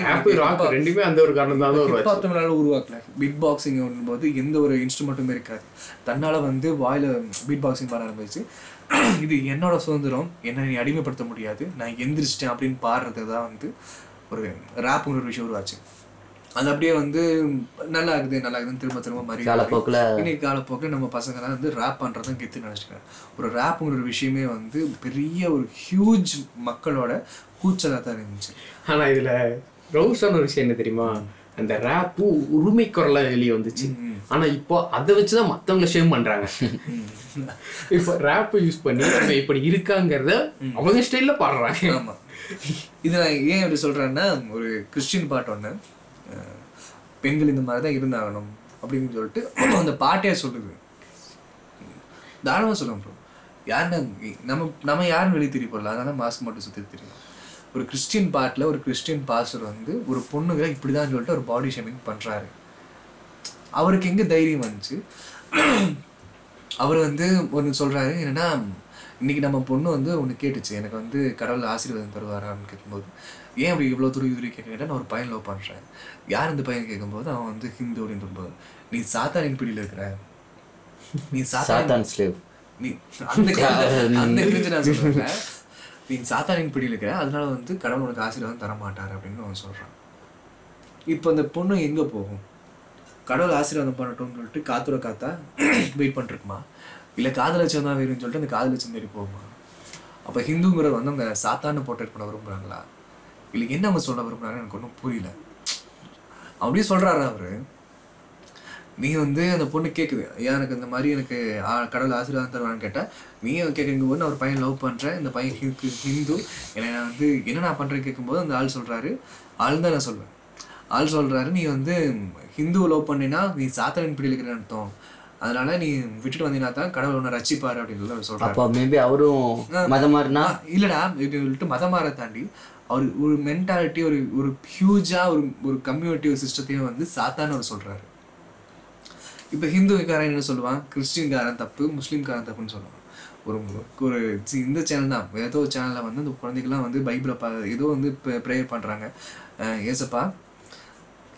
C: ரெண்டுமே அந்த ஒரு காரணம் தான்
A: தமிழால உருவாக்கல. பீட் பாக்ஸிங் போது எந்த ஒரு இன்ஸ்ட்ருமெண்ட்டுமே இருக்காது. தன்னால வந்து வாயில பீட் பாக்ஸிங் பண்ண ஆரம்பிச்சு இது என்னோட சுதந்திரம். என்னை நீ அடிமைப்படுத்த முடியாது. நான் எந்திரிச்சிட்டேன் அப்படின்னு பாடுறது தான் வந்து ஒரு ரேப்புங்கிற ஒரு விஷயம் உருவாச்சு. அது அப்படியே வந்து நல்லா இருக்குது நல்லா இருக்குதுன்னு திரும்ப திரும்ப மாறி
B: காலப்போக்குல
A: இன்னைக்கு காலப்போக்கில் நம்ம பசங்கலாம் வந்து ரேப் பண்ணுறது தான் கெத்து நினச்சிக்கிறாங்க ஒரு ரேப்புங்கிற ஒரு விஷயமே வந்து பெரிய ஒரு ஹியூஜ் மக்களோட கூச்சலாக தான் இருந்துச்சு.
C: ஆனா இதுல ரவுசான ஒரு விஷயம் என்ன தெரியுமா? அந்த ரேப்பு உரிமை குரலா வெளியே வந்துச்சு. ஆனா இப்போ அதை வச்சுதான் மத்தவங்க ஷேம் பண்றாங்க. இப்போ ரேப்பை யூஸ் பண்ணி அவங்க இப்படி இருக்காங்கிறத அவங்க ஸ்டைல்ல பாடுறாங்க.
A: ஆமாம் இது நான் ஏன் இப்படி சொல்கிறேன்னா ஒரு கிறிஸ்டின் பாட்டு ஒன்று பெண்கள் இந்த மாதிரி தான் இருந்தாகணும் அப்படின்னு சொல்லிட்டு அந்த பாட்டே சொல்லுது. தாராளமாக சொல்லுவோம் ப்ரோ யாருன்னா நம்ம நம்ம யாருன்னு வெளியே தெரிய போடல அதனால மாஸ்க் மட்டும் சுற்றி தெரியும் ஒரு கிறிஸ்டின் பாட்டில் ஒரு கிறிஸ்டின் பாஸ்டர் வந்து ஒரு பொண்ணுங்க இப்படி தான் சொல்லிட்டு ஒரு பாடி ஷேமிங் பண்ணுறாரு அவருக்கு எங்கே தைரியம் வந்துச்சு? அவர் வந்து ஒன்று சொல்கிறாரு என்னன்னா இன்னைக்கு நம்ம பொண்ணு வந்து ஒன்று கேட்டுச்சு எனக்கு வந்து கடவுள் ஆசீர்வாதம் தருவாரான்னு கேட்கும்போது ஏன் அப்படி இவ்வளோ தூரம் இதுவரை கேட்க நான் ஒரு பையன் லவ் பண்ணுறேன் யார் இந்த பையன் கேட்கும்போது அவன் வந்து ஹிந்து அப்படின்றபோது நீ சாத்தானின் பிடியில் இருக்கிற. நீ சாத்தான்
B: ஸ்லேவ்
A: நீ அந்த அந்த கிரிஞ்ச நான் சொல்றேன். நீ சாத்தானின் பிடியில் இருக்கிற அதனால வந்து கடவுள் உனக்கு ஆசீர்வாதம் தரமாட்டார் அப்படின்னு அவன் சொல்கிறான் இப்போ அந்த பொண்ணு எங்கே போகும்? கடவுள் ஆசீர்வாதம் பண்ணட்டும்னு சொல்லிட்டு காத்துற காத்தா வெயிட் பண்ணிருக்குமா இல்லை காதலட்சம் தான் வேணும்னு சொல்லிட்டு அந்த காதலட்சம் தேடி போகுமா? அப்போ ஹிந்துங்கிற வந்து அவங்க சாத்தான்னு போர்ட்ரேட் பண்ண விரும்புகிறாங்களா இல்லை என்ன அவங்க சொல்ல விரும்புகிறாங்கன்னு எனக்கு ஒன்றும் புரியல. அப்படியே சொல்கிறாரு அவர். நீ வந்து அந்த பொண்ணு கேட்குது எனக்கு இந்த மாதிரி எனக்கு கடவுள் ஆசீர்வாதம் தருவான்னு கேட்டால் நீ கேட்கும்போது நான் ஒரு பையன் லவ் பண்ணுறேன் இந்த பையன் ஹிந்து என்னை நான் வந்து என்ன நான் பண்ணுறேன்னு கேட்கும்போது அந்த ஆள் சொல்கிறாரு ஆள் தான் நான் சொல்வேன். ஆள் சொல்கிறாரு நீ வந்து ஹிந்துவை லவ் பண்ணினா நீ சாத்தனின் பிடியில் இருக்கிற அர்த்தம். அதனால நீ விட்டுட்டு வந்தீங்கன்னா தான் கடவுள் உன்னை ரச்சிப்பாரு அப்படின்னு அவர் சொல்கிறாரு
B: அப்போ மேபி அவரும் மதம் மாறினா?
A: இல்லடா இப்படி சொல்லிட்டு மதம் மாற தாண்டி அவர் ஒரு மென்டாலிட்டி ஒரு ஒரு ஹியூஜா ஒரு ஒரு கம்யூனிட்டி ஒரு சிஸ்டத்தையும் வந்து சாத்தான்னு அவர் சொல்றாரு. இப்போ ஹிந்துக்காரன் என்ன சொல்லுவான்? கிறிஸ்டின்காரன் தப்பு முஸ்லீம்காரன் தப்புன்னு சொல்லுவான். ஒரு ஒரு சி- இந்த சேனல் தான். ஏதோ ஒரு சேனலில் வந்து அந்த குழந்தைகள்லாம் வந்து பைபிளை பா ஏதோ வந்து ப்ரேயர் பண்ணுறாங்க ஏசப்பா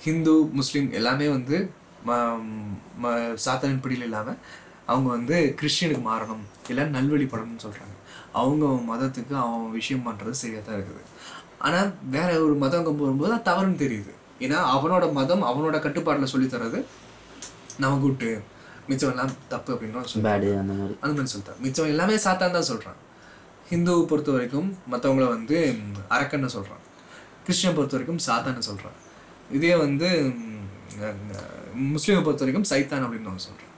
A: ஹிந்து முஸ்லீம் எல்லாமே வந்து ம- ம- சாத்தானின் பிடியில் இல்லாமல் அவங்க வந்து கிறிஸ்டியனுக்கு மாறணும் இல்லை நல்வழிப்படணும்னு சொல்கிறாங்க அவங்க மதத்துக்கு அவன் விஷயம் பண்ணுறது சரியாக தான் இருக்குது. ஆனால் வேற ஒரு மதம் கொண்டு வரும்போது அது தவறுன்னு தெரியுது. ஏன்னா அவனோட மதம் அவனோட கட்டுப்பாட்டில் சொல்லித் தர்றது நம்ம கூட்டு மிச்சம் எல்லாம் தப்பு அப்படின்னு
B: பேடு அந்த மாதிரி.
A: அந்த மாதிரி சொல்லிட்டான். மிச்சம் எல்லாமே சாத்தான் தான் சொல்கிறான் ஹிந்துவை பொறுத்த வரைக்கும் மற்றவங்கள வந்து அரக்கன்னு சொல்கிறான் கிறிஸ்டியன் பொறுத்த வரைக்கும் சாத்தான்னு சொல்கிறான் இதே வந்து முஸ்லீமை பொறுத்த வரைக்கும் சைத்தான் அப்படின்னு அவன் சொல்கிறான்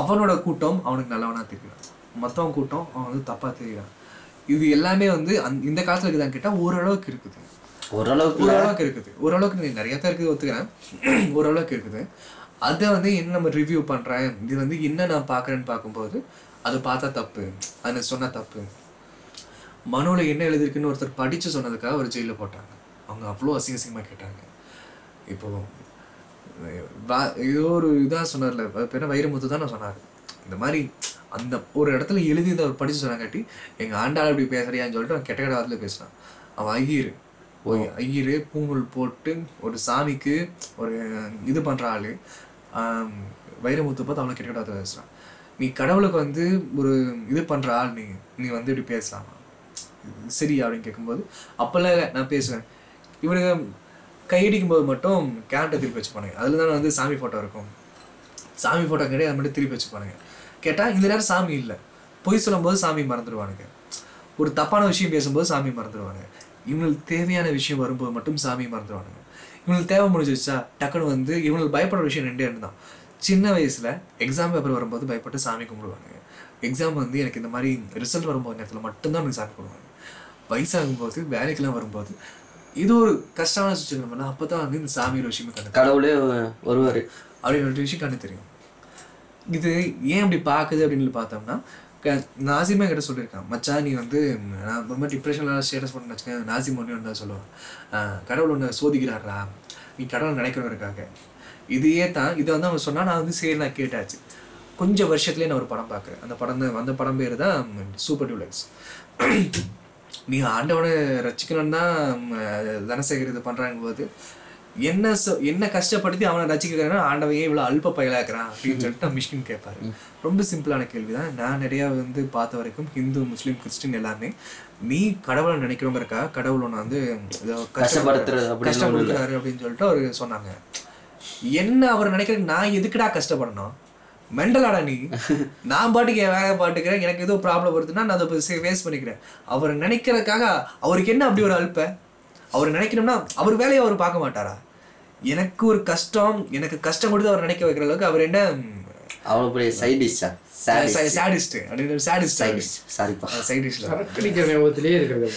A: அவனோட கூட்டம் அவனுக்கு நல்லவனா தெரிகிறான் மற்றவன் கூட்டம் அவன் வந்து தப்பாக தெரிகிறான் இது எல்லாமே வந்து அந் இந்த காலத்தில் இருக்குதான்னு கேட்டால் ஓரளவுக்கு இருக்குது.
B: ஓரளவுக்கு
A: ஓரளவுக்கு இருக்குது. ஓரளவுக்கு நிறைய தான் இருக்குது ஒத்துக்கிறேன். ஓரளவுக்கு இருக்குது. அதை வந்து என்ன நம்ம ரிவ்யூ பண்ணுறேன் இது வந்து என்ன நான் பார்க்குறேன்னு பார்க்கும்போது அதை பார்த்தா தப்பு. அதை சொன்னால் தப்பு. மனுவில் என்ன எழுதிருக்குன்னு ஒருத்தர் படித்து சொன்னதுக்காக ஒரு ஜெயிலில் போட்டாங்க. அவங்க அவ்வளோ அசிங்க அசிங்கமாக கேட்டாங்க. இப்போ ஏதோ ஒரு இதாக சொன்னார்ல பேர் வைரமுத்து தான் நான் சொன்னார். இந்த மாதிரி அந்த ஒரு இடத்துல எழுதி அவர் படித்து சொன்னாங்காட்டி எங்கள் ஆண்டாள் இப்படி பேசுறியான்னு சொல்லிட்டு அவன் கெட்ட கெட்ட வாரத்தில் பேசுகிறான் அவன் ஐயர். ஓய் ஐயர் பூங்கல் போட்டு ஒரு சாமிக்கு ஒரு இது பண்ணுற ஆள். வைரமுத்து பார்த்து அவனை கெட்ட கெட்ட பேசுகிறான் நீ கடவுளுக்கு வந்து ஒரு இது பண்ணுற ஆள் நீ. நீ வந்து இப்படி பேசலாமா. சரி அப்படின்னு கேட்கும்போது அப்போல்லாம் நான் பேசுவேன். இவனுங்க கையடிக்கும் போது மட்டும் கேரண்டை திருப்பி வச்சுப்பானுங்க. அதில் தான் வந்து சாமி ஃபோட்டோ இருக்கும். சாமி ஃபோட்டோ கிடையாது அது மட்டும் திருப்பி வச்சுப்பானுங்க. கேட்டால் இந்த நேரம் சாமி இல்லை. பொய் சொல்லும்போது சாமி மறந்துடுவானுங்க ஒரு தப்பான விஷயம் பேசும்போது சாமி மறந்துடுவானுங்க இவங்களுக்கு தேவையான விஷயம் வரும்போது மட்டும் சாமி மறந்துடுவானுங்க இவங்களுக்கு தேவை முடிஞ்சிருச்சா டக்குன்னு வந்து இவங்களுக்கு பயப்படுற விஷயம் ரெண்டே ரெண்டு தான். சின்ன வயசுல எக்ஸாம் பேப்பர் வரும்போது பயப்பட்டு சாமி கும்பிடுவானுங்க எக்ஸாம் வந்து எனக்கு இந்த மாதிரி ரிசல்ட் வரும்போது நேரத்தில் மட்டும்தான் எனக்கு சாமி கும்பிடுவாங்க. வயசாகும்போது வேலைக்கெல்லாம் வரும்போது இது ஒரு கஷ்டமான சுச்சுவேஷன் பண்ணால் அப்போ தான் வந்து இந்த சாமியோட விஷயமே கண்டு
B: கடவுளே ஒருவர்
A: அப்படின்னு ஒரு விஷயம் கண்ணு தெரியும். இது ஏன் இப்படி பார்க்குது அப்படின்னு பார்த்தோம்னா நாசிமா கிட்ட சொல்லியிருக்கான். மச்சான் நீ வந்து நான் ரொம்ப டிப்ரெஷனில் ஸ்டேட்டஸ் பண்ண வச்சுக்கேன் நாசிம் ஒன்று ஒன்று சொல்லுவான். கடவுள் ஒன்று சோதிக்கிறாரா நீ கடவுள் நினைக்கிறவருக்காக. இதையே தான் இதை வந்து அவன் சொன்னால் நான் வந்து சரி நான் கேட்டாச்சு. கொஞ்சம் வருஷத்துலேயே நான் ஒரு படம் பார்க்குறேன் அந்த படம் அந்த படம் பேர் தான் சூப்பர் டூலக்ஸ் நீ ஆண்டவனை ரசிக்கணும்னா தனசேகர் இது பண்ணுறாங்க போது என்ன சொ என்ன கஷ்டப்படுத்தி அவனை ரசிக்கிறேன்னா ஆண்டவன் ஏன் இவ்வளோ அல்ப பயலாக்குறான் அப்படின்னு சொல்லிட்டு மிஷ்கின் கேட்பாரு. ரொம்ப சிம்பிளான கேள்வி தான் நான் நிறையா வந்து பார்த்த வரைக்கும் ஹிந்து முஸ்லீம் கிறிஸ்டின் எல்லாமே நீ கடவுளை நினைக்கிறோங்கிறக்கா கடவுள் ஒன்று வந்து
B: கஷ்டப்படுத்துறது
A: கஷ்டப்படுத்துறாரு அப்படின்னு சொல்லிட்டு அவர் சொன்னாங்க. என்ன அவர் நினைக்கிறது நான் எதுக்குடா கஷ்டப்படணும்? மெண்டலாடா நீ. நான் பாட்டுக்கு என் வேலையை பாட்டுக்கிறேன் எனக்கு ஏதோ ப்ராப்ளம் வருதுன்னா நான் அதை ஃபேஸ் பண்ணிக்கிறேன். அவர் நினைக்கிறதுக்காக அவருக்கு என்ன அப்படி ஒரு அல்ப? அவர் நினைக்கணும்னா அவர் வேலையை அவர் பார்க்க மாட்டாரா? எனக்கு ஒரு கஷ்டம் எனக்கு கஷ்டம் கொடுத்து அவர் நினைக்க வைக்கிற அளவுக்கு அவர் என்ன
B: அவ்வளோ பெரிய சைடிஷா சாடிஸ்ட்
A: சாடிஸ்ட் அப்படின்னு சாடிஸ்ட்
B: சைடிஷ் சாரிப்பா
C: இருக்கிறது.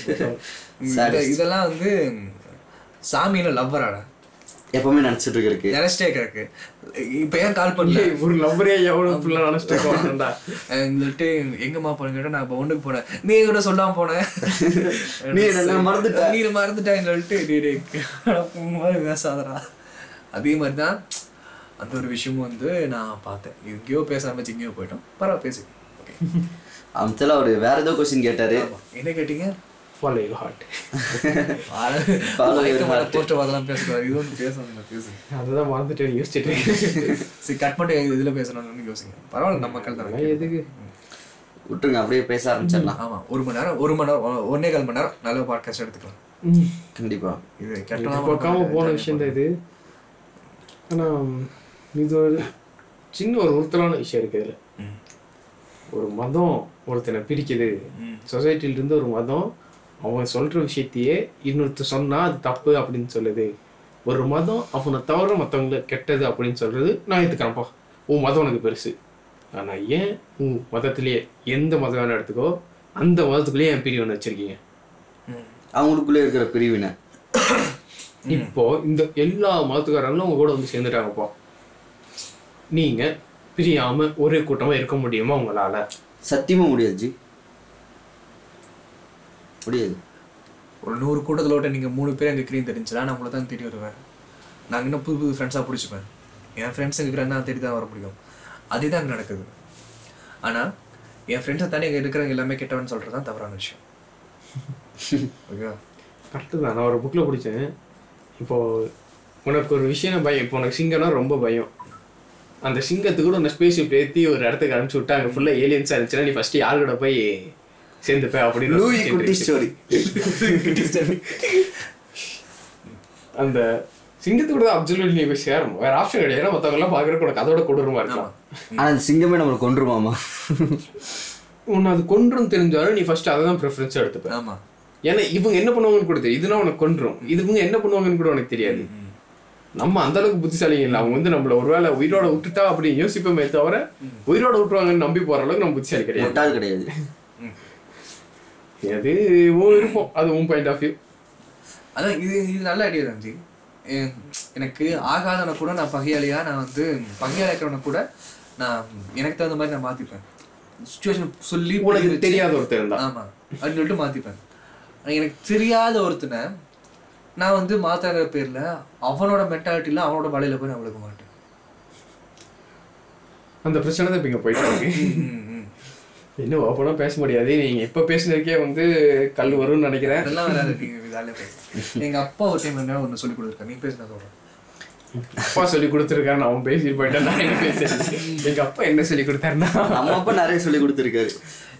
A: இதெல்லாம் வந்து சாமியில லவ்வராடா
B: எப்பவுமே நினச்சிட்டு இருக்கு
A: நினைச்சிட்டே கிடக்கு இப்ப ஏன் கால் பண்ணல?
C: ஒரு லவ்வரே எவ்வளவு ஃபுல்லாக நினச்சிட்டு இருக்கோம்டா.
A: சொல்லிட்டு எங்கம்மா போன கேட்டா நான் இப்போ ஒண்ணுக்கு போனேன். நீ கூட சொல்லாம போனேன்
B: நீ என்ன மறந்துட்ட.
A: நீ மறந்துட்டேன்னு சொல்லிட்டு பேசாதடா. அதே மாதிரி தான் அந்த ஒரு விஷயமும் வந்து நான் பார்த்தேன். எங்கேயோ பேச ஆரம்பிச்சு எங்கேயோ போயிட்டோம். பரவாயில்ல பேசு ஓகே
B: அமித்தில் அவர் வேற ஏதோ கொஸ்டின் கேட்டாரு.
A: என்ன கேட்டீங்க?
C: Follow you heart
B: Follow your heart.
A: Post அதெல்லாம் பேசக்கூடாது. இது ஒன்று பேசணும் பேசுங்க
C: அதுதான் மறந்துட்டு யோசிச்சுட்டு.
A: சரி கட் பண்ணிட்டு இதுல பேசணும்னு யோசிங்க. பரவாயில்ல நம்ம மக்கள் தானே
C: எதுக்கு?
B: விட்டுருங்க அப்படியே பேச ஆரம்பிச்சிடலாம்.
A: ஆமா ஒரு மணி நேரம் ஒரு மணி நேரம் ஒன்னே கால் மணி நேரம் நல்ல பாட்காஸ்ட் எடுத்துக்கலாம்.
C: ம்.
B: கண்டிப்பா.
A: இது கெட்டலாம்
C: போன விஷயம் தான் இது. ஆனா இது ஒரு சின்ன ஒரு உறுத்தலான விஷயம் இருக்கு இதுல. ஒரு மதம் ஒருத்தனை பிரிக்குது.
A: ம்.
C: சொசைட்டில இருந்து ஒரு மதம் அவன் சொல்ற விஷயத்தையே இன்னொருத்தர் சொன்னா அது தப்பு அப்படின்னு சொல்லுது. ஒரு மதம் அவனை தவிர மற்றவங்கள கெட்டது அப்படின்னு சொல்றது நான் ஏத்துக்கிறேன்ப்பா. உன் மதம் உனக்கு பெருசு. ஆனா ஏன் உன் மதத்திலேயே எந்த மதம் வேணா எடுத்துக்கோ அந்த மதத்துக்குள்ளேயே என் பிரிவு ஒன்று வச்சிருக்கீங்க.
B: அவங்களுக்குள்ளே இருக்கிற பிரிவினை.
C: இப்போ இந்த எல்லா மதத்துக்காரங்களும் உங்க கூட வந்து சேர்ந்துட்டாங்கப்பா. நீங்க பிரியாம ஒரே கூட்டமா இருக்க முடியுமா உங்களால?
B: சத்தியமா முடியாது முடியாது
A: ஒரு நூறு கூட்டத்தில் விட்ட நீங்கள் மூணு பேர் எங்கள் கிரீம் தெரிஞ்சுலாம் நான் உங்களை தான் தேடி வருவேன். நாங்கள் இன்னும் புது புது ஃப்ரெண்ட்ஸாக பிடிச்சிப்பேன். என் ஃப்ரெண்ட்ஸ் இருக்கிற நான் தேடி தான் வர முடியும். அதே தான் அங்கே நடக்குது. ஆனால் என் ஃப்ரெண்ட்ஸை தானே இங்கே இருக்கிறவங்க எல்லாமே கெட்டவன் சொல்கிறது தான் தவறான விஷயம். ஓகேவா?
C: கரெக்டு தான். நான் ஒரு புக்கில் படித்தேன் இப்போ உனக்கு ஒரு விஷயம் பயம். இப்போ உனக்கு சிங்கம்னா ரொம்ப பயம். அந்த சிங்கத்துக்கு கூட உன்னை ஸ்பேஸ் ஏற்றி ஒரு இடத்துக்கு அனுப்பிச்சு விட்டா அங்கே ஃபுல்லாக ஏலியன்ஸாக இருந்துச்சுன்னா நீ ஃபஸ்ட்டு யார் கூட போய் சேர்ந்துப்ப அப்படின்னு ஒரு
B: லூயி குட்டி. ஸ்டோரி
C: அந்த சிங்கத்துக்கு கூட அப்சல்யூட் நீ போய் சேரணும். வேற ஆப்ஷன் கிடையாது. ஏன்னா மற்றவங்க எல்லாம் பார்க்குறக்கு உனக்கு அதோட கொடூரமா இருக்கலாம்
B: ஆனா அந்த சிங்கமே நம்மளை கொண்டுருமாமா
C: உன்னை அது கொன்றும் தெரிஞ்சாலும் நீ ஃபர்ஸ்ட் அதை தான் ப்ரிஃபரன்ஸ் எடுத்துப்ப.
A: ஆமாம்
C: ஏன்னா இவங்க என்ன பண்ணுவாங்கன்னு கூட தெரியும் இதுனா உனக்கு கொன்றும். இது இவங்க என்ன பண்ணுவாங்கன்னு கூட உனக்கு தெரியாது. நம்ம அந்த அளவுக்கு புத்திசாலிங்க இல்லை. அவங்க வந்து நம்மள ஒருவேளை உயிரோட விட்டுட்டா அப்படி யோசிப்போமே தவிர உயிரோட விட்டுருவாங்கன்னு நம்பி போற அளவுக்கு நம்ம புத்திசாலி கிடையாது.
B: கிடையாது.
C: அது உன் விருப்பம் அது உன் பாயிண்ட் ஆஃப் வியூ
A: அதான் இது இது நல்ல ஐடியா தான் எனக்கு ஆகாதவனை கூட நான் பகையாளியா நான் வந்து பகையாளி இருக்கிறவனை கூட நான் எனக்கு தகுந்த மாதிரி நான் மாற்றிப்பேன் சுச்சுவேஷன் சொல்லி
C: உனக்கு தெரியாத ஒருத்தர் இருந்தா.
A: ஆமா. அப்படின்னு சொல்லிட்டு மாத்திப்பேன். ஆனா எனக்கு தெரியாத ஒருத்தனை நான் வந்து மாத்தாங்கிற பேர்ல அவனோட மென்டாலிட்டியில அவனோட வலையில போய் நான் விழுக மாட்டேன்.
C: அந்த பிரச்சனை தான் இப்போ இங்கே போயிட்டு இருக்கு
A: ம், ம்.
C: என்ன ஓப்பனாக பேச முடியாது. நீங்க எப்போ பேசினதுக்கே வந்து கல் வரும்னு நினைக்கிறேன்.
A: அதெல்லாம் வராது. நீங்க ஜாலியா பேசு எங்க அப்பா ஒரு டைம் என்ன ஒன்று சொல்லி கொடுத்துருக்காரு. நீ பேசினா சொல்றேன்.
C: அப்பா சொல்லி கொடுத்துருக்காரு. அவன் பேசிட்டு போயிட்டேன். நான் என்ன பேசுறேன் எங்க அப்பா என்ன சொல்லி கொடுத்தாருன்னா?
B: நம்ம அப்பா நிறைய சொல்லி கொடுத்துருக்காரு.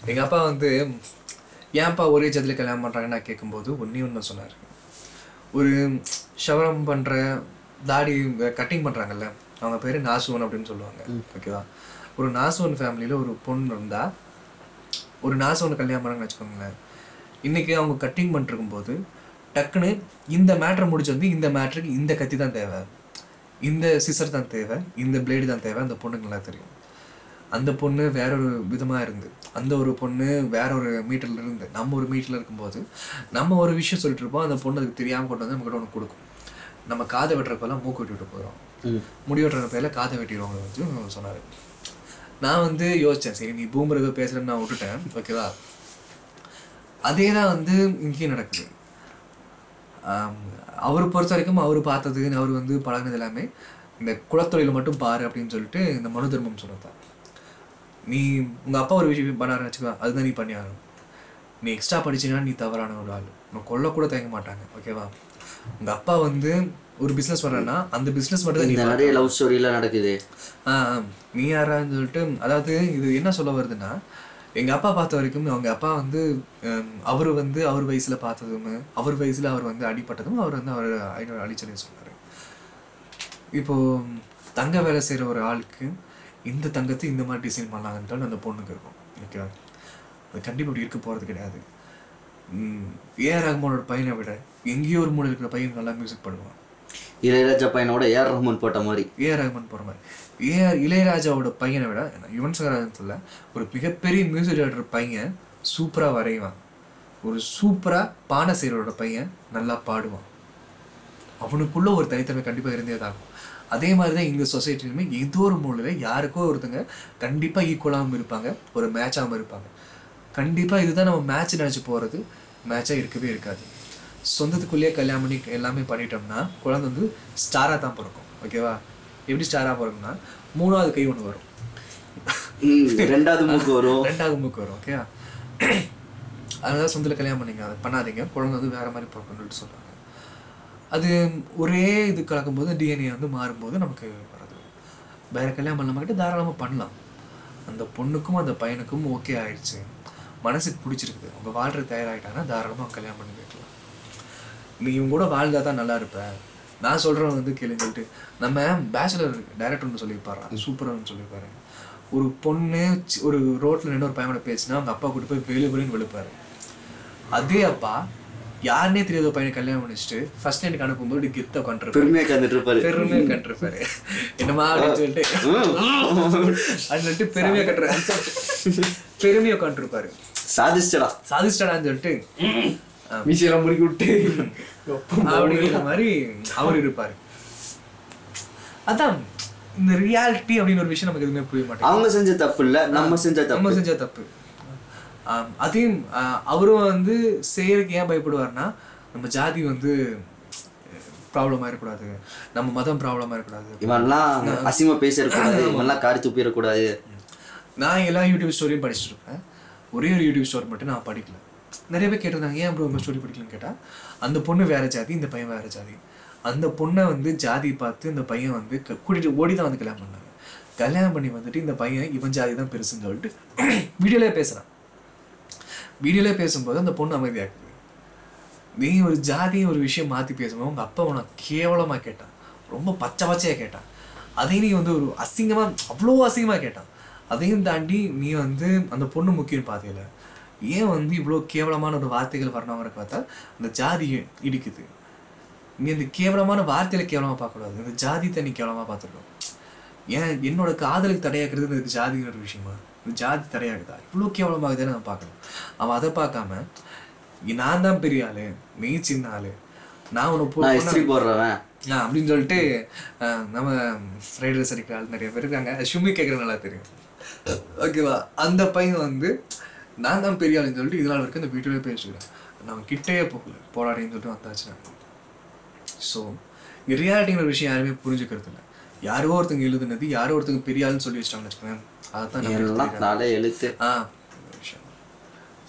A: எங்க அப்பா வந்து ஏன்ப்பா ஒரே ஜாதியில் கல்யாணம் பண்றாங்கன்னு நான் கேட்கும்போது ஒன்னே ஒன்று சொன்னார். ஒரு ஷவரம் பண்ற தாடி கட்டிங் பண்றாங்கல்ல அவங்க பேரு நாசுவன் அப்படின்னு சொல்லுவாங்க. ஓகேவா? ஒரு நாசுவன் ஃபேமிலியில ஒரு பொண்ணு இருந்தா ஒரு நாசுவன் கல்யாணம் பண்ணாங்கன்னு வச்சுக்கோங்களேன். இன்னைக்கு அவங்க கட்டிங் பண்ணிருக்கும் போது டக்குன்னு இந்த மேட்ரை முடிச்சு வந்து இந்த மேட்ருக்கு இந்த கத்தி தான் தேவை. இந்த சிசர் தான் தேவை இந்த பிளேடு தான் தேவை. அந்த பொண்ணுக்கு நல்லா தெரியும். அந்த பொண்ணு வேற ஒரு விதமா இருந்து அந்த ஒரு பொண்ணு வேற ஒரு மீட்டர்ல இருந்து நம்ம ஒரு மீட்டர்ல இருக்கும்போது நம்ம ஒரு விஷயம் சொல்லிட்டு இருப்போம் அந்த பொண்ணு அதுக்கு தெரியாம கொண்டு வந்து நம்ம ஒன்று கொடுக்கும். நம்ம காதை வெட்டுறப்பெல்லாம் மூக்கு வெட்டி விட்டு போயிடும் முடி வெட்டுற பேர்ல காதை வெட்டிடுவாங்க வந்து சொன்னாரு. நான் வந்து யோசித்தேன் சரி நீ பூமருக்கு பேசுகிறேன்னு நான் விட்டுட்டேன் ஓகேவா அதே தான் வந்து இங்கேயும் நடக்குது. அவர் பொறுத்த வரைக்கும் அவர் பார்த்தது அவர் வந்து பழகினது எல்லாமே இந்த குலத்தொழில மட்டும் பாரு அப்படின்னு சொல்லிட்டு இந்த மனு தர்மம் சொன்னதான் நீ உங்கள் அப்பா ஒரு விஷயம் பண்ணாருன்னு வச்சுக்கோ அதுதான் நீ பண்ணி ஆகணும். நீ எக்ஸ்ட்ரா படிச்சீங்கன்னா நீ தவறான ஒரு ஆள். உன்னை கொல்ல கூட தயங்க மாட்டாங்க ஓகேவா உங்கள் அப்பா வந்து ஒரு பிசினஸ் பண்றேன்னா அந்த பிசினஸ் மட்டும் தான்
B: நிறைய லவ் ஸ்டோரிலாம் நடக்குது.
A: நீ யாரான்னு சொல்லிட்டு அதாவது இது என்ன சொல்ல வருதுன்னா எங்கள் அப்பா பார்த்த வரைக்கும் அவங்க அப்பா வந்து அவர் வந்து அவர் வயசில் பார்த்ததும் அவர் வயசில் அவர் வந்து அடிப்பட்டதும் அவர் வந்து அவர் அழிச்சலே சொன்னார். இப்போ தங்க வேலை செய்கிற ஒரு ஆளுக்கு இந்த தங்கத்தை இந்த மாதிரி டிசைன் பண்ணலாங்கன்றாலும் அந்த பொண்ணுக்கு இருக்கும். ஓகேவா? அது கண்டிப்பாக அப்படி இருக்க போகிறது கிடையாது. ஏஆர் ரஹ்மானோட பையனை விட எங்கேயோ ஒரு மூலையில் இருக்கிற பையன் நல்லா மியூசிக் பண்ணுவான்
B: இளையராஜா பையனோட ஏஆர் ரஹ்மான் போட்ட மாதிரி.
A: ஏஆர் ரஹ்மான் போடுற மாதிரி. ஏஆர் இளையராஜாவோட பையனை விட யுவன் சங்கராஜன் ஒரு மிகப்பெரிய மியூசிக் டைரக்டர் பையன் சூப்பராக வரைவான். ஒரு சூப்பராக பானசீரோட பையன் நல்லா பாடுவான். அவனுக்குள்ள ஒரு தனித்தன்மை கண்டிப்பாக இருந்தே தான் அதே மாதிரி தான் இந்த சொசைட்டிலுமே ஏதோ ஒரு மூலையில் யாருக்கோ ஒருத்தங்க கண்டிப்பாக ஈக்குவலாகவும் இருப்பாங்க ஒரு மேட்சாகவும் இருப்பாங்க. கண்டிப்பாக இதுதான் நம்ம மேட்ச் நினச்சி போகிறது மேட்சாக இருக்கவே இருக்காது. சொந்தத்துக்குள்ளேயே கல்யாணம் பண்ணி எல்லாமே பண்ணிட்டோம்னா குழந்தை வந்து ஸ்டாராக தான் பிறக்கும். ஓகேவா எப்படி ஸ்டாராக பிறக்கும்னா மூணாவது கை ஒன்று வரும்.
B: ரெண்டாவது மூக்கு வரும்.
A: ரெண்டாவது மூக்கு வரும் ஓகே அதனால சொந்தத்தில் கல்யாணம் பண்ணீங்க. அதை பண்ணாதீங்க. குழந்தை வந்து வேற மாதிரி பிறக்கணும்னு சொல்றாங்க அது ஒரே இது கலக்கும்போது டிஎன்ஏ வந்து மாறும்போது நமக்கு வருது வேற கல்யாணம் பண்ணாம கிட்ட தாராளமாக பண்ணலாம். அந்த பொண்ணுக்கும் அந்த பையனுக்கும் ஓகே ஆயிடுச்சு. மனசுக்கு பிடிச்சிருக்குது. அவங்க வாழ்றது தயாராகிட்டாங்கன்னா தாராளமாக கல்யாணம் பண்ணி வைக்கலாம். நீ இவங்க கூட வாழ்ந்தா தான் நல்லா இருப்ப. நான் சொல்கிறேன் வந்து சொல்லிட்டு நம்ம பேச்சுலர் டைரக்டர்னு சொல்லியிருப்பாரு சூப்பர்னு சொல்லியிருப்பாரு. ஒரு பொண்ணு ஒரு ரோட்டில் நின்று ஒரு பையனோட பேசினா அவங்க அப்பா கூட்டு போய் வெளியே வெளின்னு வெளுப்பாரு. அதே அப்பா யாருனே தெரியாத பையனை கல்யாணம் பண்ணிச்சுட்டு ஃபர்ஸ்ட் லைனுக்கு அனுப்பும்போது கெத்த உட்காந்துருப்பாரு
B: பெருமையா கந்துட்டு இருப்பாரு
A: பெருமையா கண்டிருப்பாரு என்னமா அப்படின்னு சொல்லிட்டு சொல்லிட்டு பெருமையா கட்டுற பெருமையா உட்காந்துருப்பாரு
B: சாதிச்சடா
A: சாதிச்சிட்டாடான்னு சொல்லிட்டு
C: மீசையெல்லாம் முறுக்கி விட்டு
A: அப்படிங்கிற மாதிரி அவர் இருப்பாரு. அதான் இந்த ரியாலிட்டி அப்படின்னு ஒரு விஷயம் நமக்கு எதுவுமே புரிய மாட்டேங்குது.
B: அவங்க செஞ்ச தப்பு இல்ல நம்ம செஞ்ச தப்பு.
A: நம்ம செஞ்ச தப்பு. அதையும் அவரும் வந்து செய்யறதுக்கு ஏன் பயப்படுவார்னா நம்ம ஜாதி வந்து ப்ராப்ளமாக இருக்கக்கூடாது நம்ம மதம் ப்ராப்ளமாக இருக்கக்கூடாது
B: இவன்லாம் அசிங்கமா பேசிடக்கூடாது இவன்லாம் காரி துப்பிடக்கூடாது
A: நான் எல்லா யூடியூப் ஸ்டோரியும் படிச்சுட்டு இருப்பேன் ஒரே ஒரு யூடியூப் ஸ்டோரி மட்டும் நான் படிக்கல. நிறைய பேர் கேட்டிருந்தாங்க ஏன் ப்ரோ ஸ்டோரி படிக்கலன்னு கேட்டால் அந்த பொண்ணு வேற ஜாதி இந்த பையன் வேறு ஜாதி. அந்த பொண்ணை வந்து ஜாதி பார்த்து இந்த பையன் வந்து க- ஓடி தான் வந்து கல்யாணம் பண்ணாங்க. கல்யாணம் பண்ணி வந்துட்டு இந்த பையன் இவன் ஜாதி தான் பெருசுன்னு சொல்லிட்டு வீடியோலே பேசுகிறான் வீடியோலே பேசும்போது அந்த பொண்ணு அமைதியாக்குது. நீ ஒரு ஜாதி ஒரு விஷயம் மாற்றி பேசும்போது உங்கள் அப்பா உனக்கு கேவலமாக கேட்டான். ரொம்ப பச்சை பச்சையாக கேட்டான். அதையும் நீ வந்து ஒரு அசிங்கமாக அவ்வளோ அசிங்கமாக கேட்டான். அதையும் தாண்டி நீ வந்து அந்த பொண்ணு முக்கியம் பாதையில ஏன் வந்து இவ்வளோ கேவலமான ஒரு வார்த்தைகள் வரணுங்கிற பார்த்தா? அந்த ஜாதியை இடிக்குது. நீ அந்த கேவலமான வார்த்தையில கேவலமாக பார்க்கக்கூடாது. இந்த ஜாதி தண்ணி கேவலமாக பார்த்துருக்கோம் ஏன் என்னோட காதலுக்கு தடையாக்குறது இந்த ஜாதிங்கிற ஒரு விஷயமா? இந்த ஜாதி தடையாகுதா? இவ்வளோ கேவலமாகுதுன்னு நான் பார்க்கணும். அவன் அதை பார்க்காம நான் தான் பெரிய ஆளு நீ சின்ன ஆளு நான் உனக்கு
B: போடுறவன்.
A: அப்படின்னு சொல்லிட்டு நம்ம ரைடர்ஸ் அடிக்கிற ஆள் நிறைய பேர் இருக்காங்க. ஷுமி கேட்குற நல்லா தெரியும். ஓகேவா? அந்த பையன் வந்து நான் தான் பெரிய ஆளுன்னு சொல்லிட்டு இதனால் வரைக்கும் இந்த வீட்டிலே பேசிக்கிறேன். நான் கிட்டேயே போகல. போராடின்னு சொல்லிட்டு வந்தாச்சு நான் ஸோ இங்கே ரியாலிட்டிங்கிற விஷயம் யாருமே புரிஞ்சுக்கிறது இல்லை. யாரோ ஒருத்தங்க எழுதுனது யாரோ ஒருத்தங்க பெரிய ஆளுன்னு சொல்லி வச்சிட்டாங்கன்னு வச்சுக்கோங்க அதை தான் நம்ம
B: எல்லாம்
A: எடுத்துக்கிறோம்.
B: நாளே எழுத்து.
A: ஆ விஷயம்.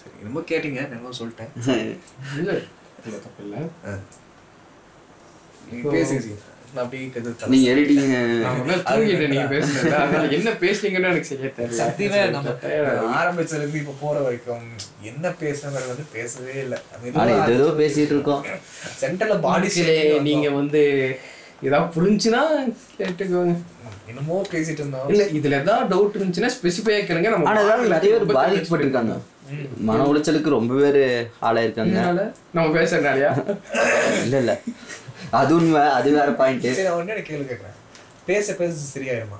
A: சரி என்னமோ கேட்டீங்க என்னமோ சொல்லிட்டேன்.
C: இல்ல இல்ல தப்பு இல்ல.
A: நீங்கள் பேசுங்க
B: நீங்க எடிட்டிங்
C: நான் முதல்ல தூங்கிட்டேன் நீங்க பேசுனது. அதனால என்ன பேசுனீங்கன்னு எனக்கு சரியா தெரியல.
A: சத்தியமே நம்ம
C: tired ஆகுது.
A: ஆரம்பிச்சதுல இருந்து இப்ப போற வரைக்கும் என்ன பேசுனது வந்து பேசவே இல்லை.
B: ஏதோ பேசிட்டு இருக்கோம்.
A: சென்டர்ல பாடி
C: சரி, நீங்க வந்து ஏதாவது புரிஞ்சுன்னா கேட்டுக்கோங்க
A: என்னமோ பேசிட்டு இருந்தோம்.
C: இல்ல இதுல ஏதாவது டவுட் இருந்துச்சுன்னா ஸ்பெசிஃபையா கேளுங்க. நம்ம
B: ஆனா ஏதாவது நிறைய பேர் பாதிக்கப்பட்டிருக்காங்க மன உளைச்சலுக்கு ரொம்ப பேர் ஆளாயிருக்காங்க.
C: அதனால நம்ம பேசுறதுனாலயா
B: இல்ல இல்ல. அது உண்மை அது வேற பாயிண்ட்
A: சரி நான் ஒண்ணே கேள்வி கேட்கறேன் பேச பேச சரியாயிருமா?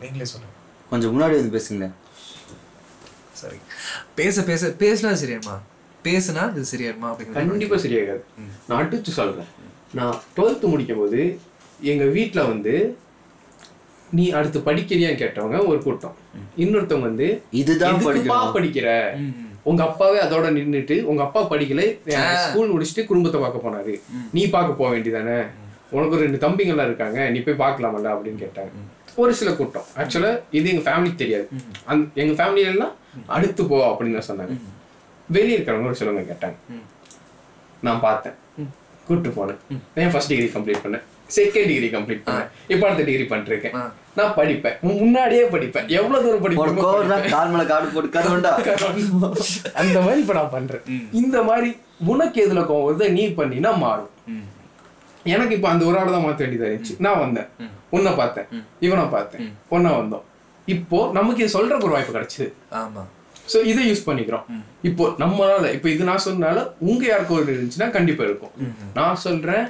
A: நீங்களே சொல்லுங்க.
B: கொஞ்சம் முன்னாடி வந்து பேசுங்க
A: சரி பேச பேச பேசினா சரியாயிருமா? பேசுனா இது சரியாயிருமா அப்படிங்கிறது
C: கண்டிப்பா சரியாகாது. நான் அடிச்சு சொல்றேன். நான் டுவெல்த் முடிக்கும் போது எங்க வீட்ல வந்து நீ அடுத்து படிக்கிறியான்னு கேட்டவங்க ஒரு கூட்டம். இன்னொருத்தவங்க வந்து
B: இதுதான்
C: படிக்கிற. உங்க அப்பாவே அதோட நின்னுட்டு உங்க அப்பா படிக்கல ஸ்கூல் முடிச்சுட்டு குடும்பத்தை பார்க்க போனாரு. நீ பார்க்க போக வேண்டியதானே? உனக்கு ரெண்டு தம்பிங்கெல்லாம் இருக்காங்க நீ போய் பார்க்கலாமல்ல அப்படின்னு கேட்டாங்க ஒரு சில கூட்டம். ஆக்சுவலா இது எங்க ஃபேமிலிக்கு தெரியாது. அந்த எங்க ஃபேமிலில எல்லாம் அடுத்து போ அப்படின்னு தான் சொன்னாங்க. வெளியே இருக்கிறவங்க ஒரு சிலவங்க கேட்டாங்க. நான் பார்த்தேன். கூப்பிட்டு போனேன். என் ஃபர்ஸ்ட் டிகிரி கம்ப்ளீட் பண்ணேன்? செகண்ட் டிகிரி கம்ப்ளீட் பண்ணேன் இப்போ அடுத்த டிகிரி பண்ணிருக்கேன். நான் படிப்பேன். முன்னாடியே படிப்பேன். எவ்வளவு தூரம் படிப்பேன் அந்த மாதிரி இப்ப நான் பண்றேன். இந்த மாதிரி உனக்கு எதுல கோவம் வருதோ நீ பண்ணினா மாறும். எனக்கு இப்ப அந்த ஒரு ஆள் தான் மாத்த வேண்டியதா இருந்துச்சு. நான் வந்தேன். உன்னை பார்த்தேன். இவனை பார்த்தேன். ஒன்னா வந்தோம். இப்போ நமக்கு இது சொல்றதுக்கு ஒரு வாய்ப்பு கிடைச்சது.
A: ஆமா.
C: சோ இதை யூஸ் பண்ணிக்கிறோம். இப்போ நம்மளால இப்போ இது நான் சொன்னால உங்க யாருக்கும் ஒரு இருந்துச்சுன்னா கண்டிப்பா இருக்கும். நான் சொல்றேன்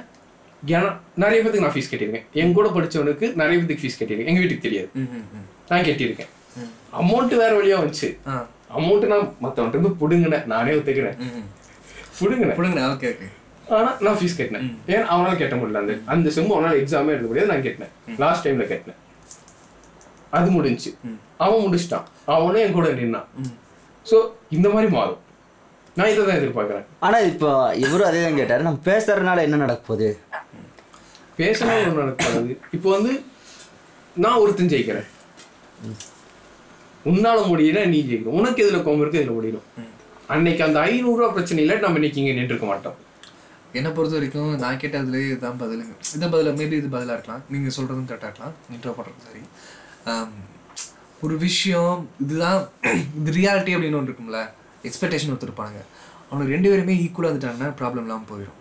C: ஏன்னா நிறைய பேத்துக்கு நான் ஃபீஸ் கட்டியிருக்கேன். என் கூட படிச்சவனுக்கு நிறைய பேத்துக்கு ஃபீஸ் கட்டியிருக்கேன். எங்க வீட்டுக்கு தெரியாது. நான் கட்டியிருக்கேன். அமௌண்ட் வேற வழியா வந்துச்சு.
A: ஆ.
C: அமௌண்ட் நான் மத்தவன்ட்டு இருந்து புடுங்கினேன். நானே ஒத்துக்கிறேன். புடுங்கினேன்.
A: கொடுங்கண்ணா ஓகே ஓகே.
C: ஆனா நான் ஃபீஸ் கட்டினேன். ஏன் அவனால கட்ட முடியல அந்த அந்த செம்மு அவனால எக்ஸாமே எழுத முடியாது. நான் கட்டினேன். லாஸ்ட் டைம்ல கட்டினேன். அது முடிஞ்சுச்சு. அவன் முடிச்சிட்டான். அவனும் என் கூட நின்னான். சோ இந்த மாதிரி மாறும். நான் இதை தான் எதிர்பார்க்கறேன்.
B: ஆனா இப்போ இவரும் அதே தான் கேட்டாரு. நம்ம பேசுறதுனால என்ன நடக்க போகுது?
C: பேசணும் ஒன்று நடக்காது. இப்போ வந்து நான் ஒருத்தன் ஜெயிக்கிறேன். உன்னால முடியல நீ ஜெயிக்கணும். உனக்கு எதுல கோவம் இருக்கு இதுல முடியணும். அன்னைக்கு அந்த ஐநூறுரூவா பிரச்சனையில நம்ம இன்னைக்கு இங்கே நின்றுக்க மாட்டோம்.
A: என்னை பொறுத்த வரைக்கும் நான் கேட்டதுல இதுதான் பதிலுங்க இந்த பதில் மேபி இது பதிலாக இருக்கலாம். நீங்கள் சொல்கிறதும் கரெக்டாக இருக்கலாம். இன்ட்ரோ பண்ணுறது சரி. ஒரு விஷயம் இதுதான் இது ரியாலிட்டி அப்படின்னு ஒன்று இருக்கும்ல. எக்ஸ்பெக்டேஷன் ஒருத்தருப்பாங்க அவனுக்கு ரெண்டு பேருமே ஈக்குவலாக வந்துட்டாங்கன்னா ப்ராப்ளம் இல்லாமல் போயிடும்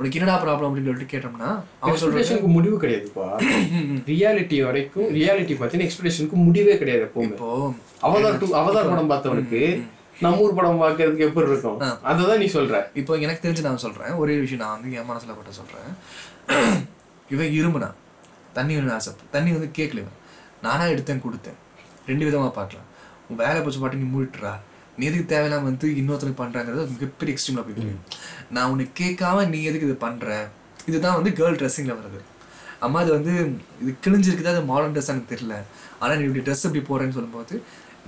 A: உனக்கு என்னடா ப்ராப்ளம் அப்படின்னு சொல்லிட்டு கேட்டோம்னா அவன் சொல்கிறது
C: எக்ஸ்பெக்டேஷனுக்கு முடிவு கிடையாதுப்பா. ரியாலிட்டி வரைக்கும் ரியாலிட்டி பார்த்தீங்கன்னா எக்ஸ்பெக்டேஷனுக்கு முடிவே கிடையாது
A: இப்போ
C: அவதார் டூ அவதார் படம் பார்த்தவனுக்கு நம்ம ஊர் படம் பார்க்கறதுக்கு எப்படி இருக்கும்? அததான் நீ சொல்ற.
A: இப்போ எனக்கு தெரிஞ்சு நான் சொல்கிறேன் ஒரே விஷயம் நான் வந்து என் மனசில் பட்ட சொல்கிறேன் இவன் இருமுனா தண்ணி வேணும் ஆசை தண்ணி வந்து கேட்கல நானாக எடுத்தேன் கொடுத்தேன். ரெண்டு விதமாக பார்க்கலாம். உன் வேலை போச்சு பாட்டு நீ மூடிட்டுறா நீ எதுக்கு தேவையில்லாம வந்து இன்னொருத்தனுக்கு பண்ணுறாங்கிறது மிகப்பெரிய எக்ஸ்ட்ரீமில் போய் முடியும் நான் உன்னை கேட்காம நீ எதுக்கு இது பண்ணுற இதுதான் வந்து கேர்ள் ட்ரெஸ்ஸிங்கில் வருது. அம்மா அது வந்து இது கிழிஞ்சிருக்குதா? அது மாடர்ன் ட்ரெஸ் எனக்கு தெரியல. ஆனால் நீ இப்படி ட்ரெஸ் இப்படி போடுறேன்னு சொல்லும்போது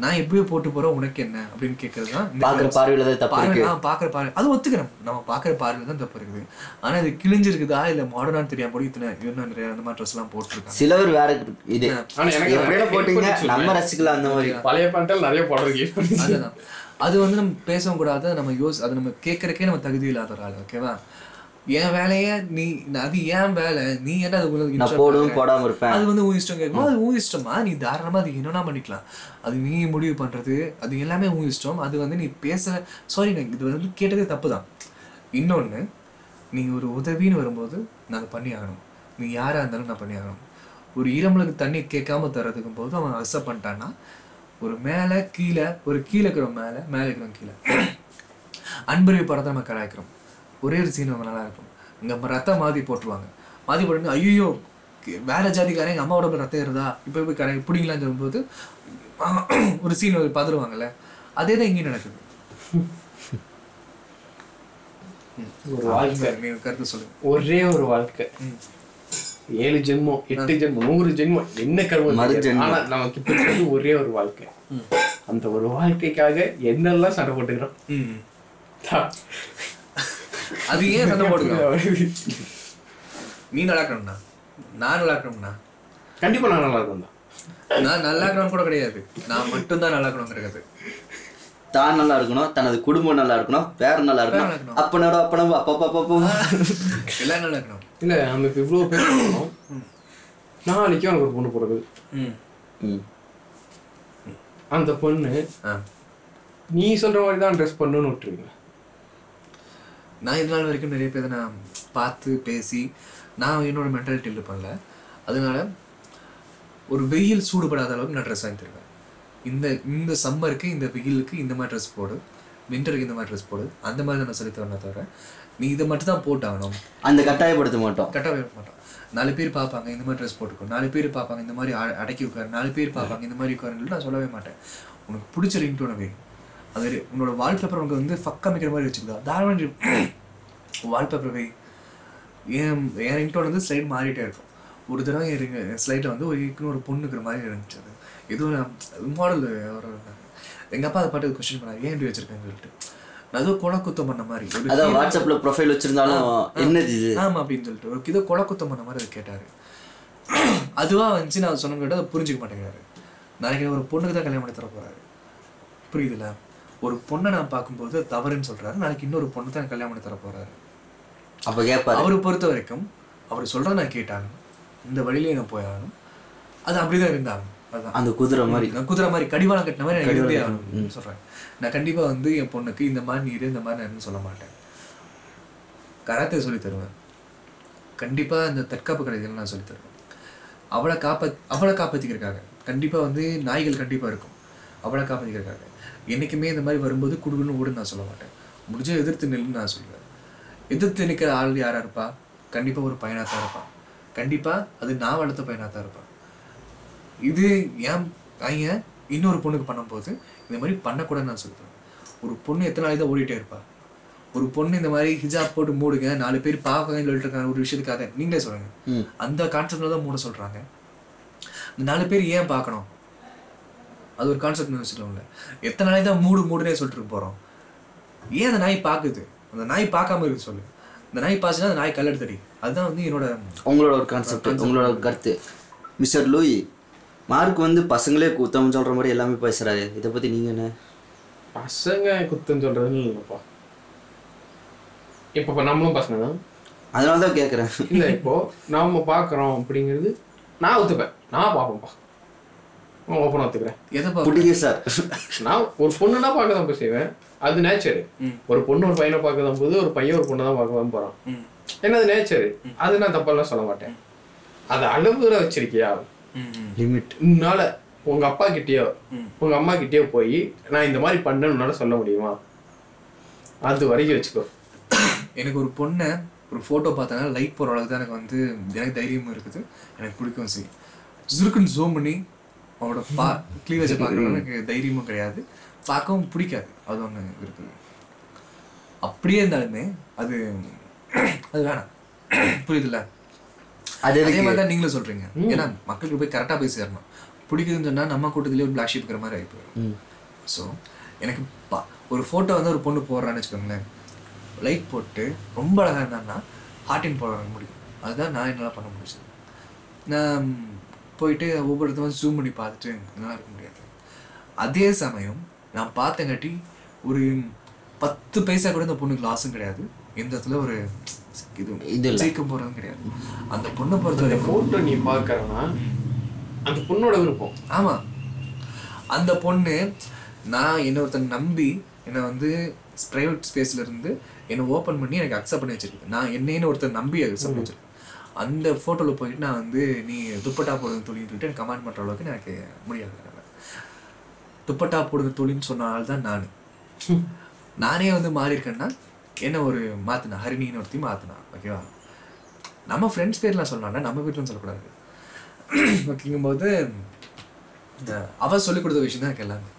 A: நான் எப்படியோ போட்டு போகிறேன் உனக்கு என்ன? அப்படின்னு கேட்கறது தான்
B: பாக்குற பார்வையில தான் தப்பு இருக்கு.
A: பார்வை பாக்குற பார்வை. அது ஒத்துக்கிறேன் நம்ம பாக்குற பார்வையில தான் தப்பு இருக்குது. ஆனா இது கிழிஞ்சிருக்குதா? இல்ல மாடர்னான்னு தெரியாம கூட இத்தனை இன்னும் நிறைய அந்த மாதிரி ட்ரெஸ் எல்லாம் போட்டிருக்காங்க.
B: சிலவர் வேற இது.
C: ஆனா எனக்கு
B: போட்டீங்க நம்ம ரசிக்கலாம் அந்த மாதிரி.
C: பழைய பாட்டில் நிறைய பண்ணி
A: அதுதான் அது வந்து நம்ம பேசவும் கூடாது நம்ம யோஸ் அது நம்ம கேட்கறக்கே நம்ம தகுதி இல்லாத ஒரு ஆள் ஓகேவா என் வேலைய நீ அது ஏன் வேலை நீ என்ன அது உனக்கு
B: நான் இருப்பேன்.
A: அது வந்து உன் இஷ்டம் கேட்கும் அது உன் இஷ்டமா. நீ தாராளமா அது என்னன்னா பண்ணிக்கலாம். அது நீ முடிவு பண்றது அது எல்லாமே உன் இஷ்டம். அது வந்து நீ பேச சாரி இது வந்து கேட்டதே தப்பு தான் இன்னொன்று நீ ஒரு உதவின்னு வரும்போது நான் அதை பண்ணி ஆகணும். நீ யாராக இருந்தாலும் நான் பண்ணி ஆகணும். ஒரு ஈரமலுக்கு தண்ணி கேட்காம தர்றதுக்கும் போது அவன் அக்செப்ட் பண்ணிட்டான்னா ஒரு மேலே கீழே ஒரு கீழே இருக்கிறவன் மேலே மேலே இருக்கிறவன் கீழே. அன்பறிவு படத்தை நம்ம கலாய்க்கிறோம். ஒரே ஒரு சீன் அவங்க நல்லா இருக்கும். இங்கே ரத்தம் மாதி போட்டுருவாங்க. மாதி போட்டு ஐயோ வேற ஜாதிக்காரன் எங்கள் அம்மாவோட ரத்தம் ஏறுதா? இப்போ போய் கரை பிடிங்களான்னு சொல்லும்போது ஒரு சீன் பதறுவாங்கல்ல அதே தான் இங்கேயும் நடக்குது.
C: ஒரு வாழ்க்கை.
A: கருத்து சொல்லுங்க.
C: ஒரே ஒரு வாழ்க்கை. ஏழு ஜென்மம் எட்டு ஜென்மம் நூறு ஜென்மம் என்ன கருவம். ஆனா நமக்கு இப்ப ஒரே ஒரு வாழ்க்கை. அந்த ஒரு வாழ்க்கைக்காக என்னெல்லாம் சண்டை போட்டுக்கிறோம்?
A: அது ஏன் சண்டை போட்டுக்கிறோம்? நீ நல்லா இருக்கணும்னா நான் நல்லா இருக்கணும்னா
C: கண்டிப்பா நான் நல்லா இருக்கும் தான்
A: நான் நல்லா இருக்கணும் கூட கிடையாது. நான் மட்டும்தான் நல்லா இருக்கணுங்கிறது
B: தான் நல்லா இருக்கணும் தனது குடும்பம் நல்லா இருக்கணும் பேர் நல்லா
A: நல்லா
B: இருக்கணும்.
A: இருக்கணும்.
B: அப்பனோட அப்பனும் அப்பா அப்பா
A: எல்லாரும் நல்லா இருக்கணும்.
C: இல்ல நம்ம இப்ப இவ்வளவு பேர் இருக்கோம். நாளைக்கு எனக்கு ஒரு பொண்ணு பிறகுது
A: ம்.
B: ம்.
C: அந்த பொண்ணு
A: ஆ.
C: நீ சொல்ற மாதிரி தான் ட்ரெஸ் பண்ணுன்னு விட்டுருவீங்க
A: நான் இது நாள் வரைக்கும் நிறைய பேரை நான் பார்த்து பேசி நான் என்னோட மென்டாலிட்டி இருப்பேன்ல அதனால ஒரு வெயில் சூடுபடாத அளவுக்கு நான் ட்ரெஸ் வாங்கி தருவேன். இந்த இந்த சம்மருக்கு இந்த வெயிலுக்கு இந்த மாதிரி ட்ரெஸ் போடு. விண்டருக்கு இந்த மாதிரி ட்ரெஸ் போடு. அந்த மாதிரி தான் நான் சொல்லி தரேன் தவிர நீ இதை மட்டும் தான் போட்டாகணும்.
B: அந்த கட்டாயப்படுத்த மாட்டோம்.
A: வைக்க மாட்டோம். நாலு பேர் பார்ப்பாங்க இந்த மாதிரி ட்ரெஸ் போட்டுக்கோ. நாலு பேர் பார்ப்பாங்க இந்த மாதிரி அடக்கி உட்காரு. நாலு பேர் பார்ப்பாங்க இந்த மாதிரி உட்காருன்னு நான் சொல்லவே மாட்டேன். உனக்கு பிடிச்ச ரிங்டோனை வை அது உன்னோட வால்பேப்பர் உனக்கு வந்து ஃபக் காமிக்கிற மாதிரி வச்சுக்கோ தாராளமாக வால்பேப்பர் வை. என் என் ரிங்டோன் வந்து ஸ்லைட் மாறிட்டே இருக்கும். ஒரு தடவை என் ஸ்லைட்டில் வந்து ஒரு இன்னொரு பொண்ணுக்கிற மாதிரி இருந்துச்சு அது. எதுவும் மாடல் ஒரு எங்கள் அப்பா அதை பாட்டு கொஸ்டின் பண்ணாரு. ஏன் இப்படி வச்சிருக்கேன்னு சொல்லிட்டு. ஏதோ கொலை குத்தம் பண்ண மாதிரி.
B: அதான் வாட்ஸ்அப்ல ப்ரொஃபைல் வச்சிருந்தாலும் என்னது இது?
A: ஆமா அப்படின்னு சொல்லிட்டு. ஒரு இதோ கொலை குத்தம் பண்ண மாதிரி அவர் கேட்டாரு. அதுவா வந்துச்சு நான் சொன்ன கேட்டால் அதை புரிஞ்சுக்க மாட்டேங்கிறாரு. நாளைக்கு ஒரு பொண்ணுக்கு தான் கல்யாணம் பண்ணி தர போறாரு. புரியுதுல? ஒரு பொண்ணை நான் பார்க்கும்போது அது தவறுன்னு சொல்றாரு. நாளைக்கு இன்னொரு பொண்ணு தான் கல்யாணம் பண்ணி தர போறாரு.
B: அப்ப கேட்பாரு
A: அவரை பொறுத்த வரைக்கும் அப்படி சொல்கிறத நான் கேட்டாகணும் இந்த வழியிலே நான் போயாகணும் அது அப்படிதான் அதுதான்
B: அந்த குதிரை மாதிரி.
A: குதிரை மாதிரி கடிவாளம் கட்டின மாதிரி எனக்கு இருந்தே ஆகணும் சொல்கிறேன் நான் கண்டிப்பாக வந்து என் பொண்ணுக்கு இந்த மாதிரி நீ இரு இந்த மாதிரி நான் சொல்ல மாட்டேன். கராத்தே சொல்லி தருவேன். கண்டிப்பாக இந்த தற்காப்பு கலைகள் நான் சொல்லி தருவேன். அவளை காப்பா அவளை காப்பாற்றிக்கிறதுக்காக கண்டிப்பாக வந்து நாய்கள் கண்டிப்பாக இருக்கும். அவளை காப்பாற்றிக்கிறதுக்காக என்றைக்குமே இந்த மாதிரி வரும்போது குடுகுன்னு ஓடுன்னு நான் சொல்ல மாட்டேன். முடிஞ்ச எதிர்த்து நில்லுன்னு நான் சொல்லுவேன். எதிர்த்து நிற்கிற ஆள் யாரா இருப்பா? கண்டிப்பாக ஒரு பையனாக தான் இருப்பான் கண்டிப்பாக அது நான் வளர்த்த பையனாக தான் இருப்பான் இது ஏன் பையன் இன்னொரு பொண்ணுக்கு பண்ணும்போது இந்த மாதிரி பண்ணக்கூடாதுன்னு நான் சொல்லுவேன் ஒரு பொண்ணு எத்தனை நாளைக்கு தான் ஓடிட்டே இருப்பா? ஒரு பொண்ணு இந்த மாதிரி ஹிஜாப் போட்டு மூடுங்க நாலு பேர் பார்க்கங்கன்னு சொல்லிட்டு இருக்காங்க ஒரு விஷயத்துக்காக. நீங்களே சொல்லுங்க. அந்த கான்செப்ட்ல தான் மூட சொல்றாங்க. இந்த நாலு பேர் ஏன் பார்க்கணும்? அது ஒரு கான்செப்ட் வச்சுக்கோங்களேன். எத்தனை நாளைக்கு தான் மூடு மூடுனே சொல்லிட்டு போறோம்? ஏன் அந்த நாய் பார்க்குது? அந்த நாய் பார்க்காம இருக்கு சொல்லு. இந்த நாய் பார்த்துன்னா அந்த நாய் கல்லெடுத்தடி. அதுதான் வந்து என்னோட
B: உங்களோட ஒரு கான்செப்ட் உங்களோட கருத்து. மிஸ்டர் லூயி மார்க் வந்து பசங்களே குத்தம் சொல்ற மாதிரி எல்லாமே பேசுறாரு. இதை பத்தி நீங்க என்ன?
C: பசங்க குத்துன்னு சொல்றதுன்னு இல்லைப்பா இப்போ இப்போ நம்மளும் பசங்க தான்.
B: அதனால தான் கேட்குறேன்
C: இல்லை இப்போ நாம பார்க்குறோம் அப்படிங்கிறது நான் ஒத்துப்பேன். நான் பார்ப்பேன்ப்பா ஓப்பனாக ஒத்துக்கிறேன்.
A: எதை பார்க்க
B: பிடிங்க சார்.
C: நான் ஒரு பொண்ணுனா பார்க்க தான் போய் செய்வேன். அது நேச்சரு. ஒரு பொண்ணு ஒரு பையனை பார்க்க தான் போது ஒரு பையன் ஒரு பொண்ணை தான் பார்க்க தான் போகிறான் ஏன்னா அது நேச்சரு அது நான் தப்பெல்லாம் சொல்ல மாட்டேன். அது அளவுல வச்சிருக்கியா?
B: லிமிட்.
C: உன்னால உங்க அப்பா கிட்டயோ. உங்க அம்மா கிட்டயோ போய் நான் இந்த மாதிரி பண்ணேன்னு உன்னால சொல்ல முடியுமா? அது வரைக்கும் வச்சுக்கோ.
A: எனக்கு ஒரு பொண்ணை ஒரு ஃபோட்டோ பார்த்தனா லைக் போகிற அளவுக்கு தான் எனக்கு வந்து எனக்கு தைரியமும் இருக்குது. எனக்கு பிடிக்கும் சரி. ஜுருக்குன்னு ஜூம் பண்ணி அவனோட பா க்ளீவேஜை பார்க்குறவங்க எனக்கு தைரியமும் கிடையாது. பார்க்கவும் பிடிக்காது. அது ஒன்று இருக்குது. அப்படியே இருந்தாலுமே அது அது வேணாம். புரியுதுல்ல?
B: அது
A: மாதிரி தான் நீங்களும் சொல்கிறீங்க ஏன்னா மக்களுக்கு போய் கரெக்டாக போய் சேரணும். பிடிக்குதுன்னு சொன்னால் நம்ம கூட்டத்திலேயே ஒரு பிளாக் ஷீப் இருக்கிற மாதிரி ஆகி. ஸோ எனக்கு ஒரு ஃபோட்டோ வந்து ஒரு பொண்ணு போடுறான்னு வச்சுக்கோங்களேன். லைக் போட்டு ரொம்ப அழகாக இருந்தான்னா ஹார்டின் போட முடியும் அதுதான் நான் என்னால் பண்ண முடிச்சது நான் போயிட்டு ஒவ்வொருத்தரும் ஜூம் பண்ணி பார்த்துட்டு என்னால் இருக்க முடியாது. அதே சமயம் நான் பார்த்தங்காட்டி ஒரு பத்து பைசா கூட இந்த பொண்ணுக்கு லாஸும் கிடையாது. எந்த இடத்துல ஒரு இது
B: இது.
A: ஜெயிக்க போகிறதும் கிடையாது. அந்த பொண்ணை பொறுத்த
C: அந்த
A: வரைக்கும்
C: போட்டோ நீ பார்க்கறனா அந்த பொண்ணோட விருப்பம்.
A: ஆமா. அந்த பொண்ணு நான் என்ன ஒருத்தன் நம்பி என்னை வந்து ப்ரைவேட் ஸ்பேஸ்ல இருந்து என்னை ஓப்பன் பண்ணி எனக்கு அக்செப்ட் பண்ணி வச்சிருக்கு. நான் என்னைன்னு ஒருத்தர் நம்பி அக்செப்ட் பண்ணி வச்சிருக்கேன் அந்த ஃபோட்டோவில் போயிட்டு நான் வந்து நீ துப்பட்டா போடுங்க தொழின்னு சொல்லிட்டு எனக்கு கமெண்ட் பண்ணுற அளவுக்கு எனக்கு முடியாது. துப்பட்டா போடுங்க தொழின்னு சொன்ன ஆள் தான் நான். நானே வந்து மாறி இருக்கேன்னா என்ன ஒரு மாற்றினா ஹரிணின்னு ஒருத்தி மாற்றினா ஓகேவா நம்ம ஃப்ரெண்ட்ஸ் பேர்லாம் சொல்லலாம்னா நம்ம வீட்டிலும் சொல்லக்கூடாது. ஓகேங்கும்போது இந்த அவள் சொல்லிக் கொடுத்த விஷயம் தான் எனக்கு எல்லாமே.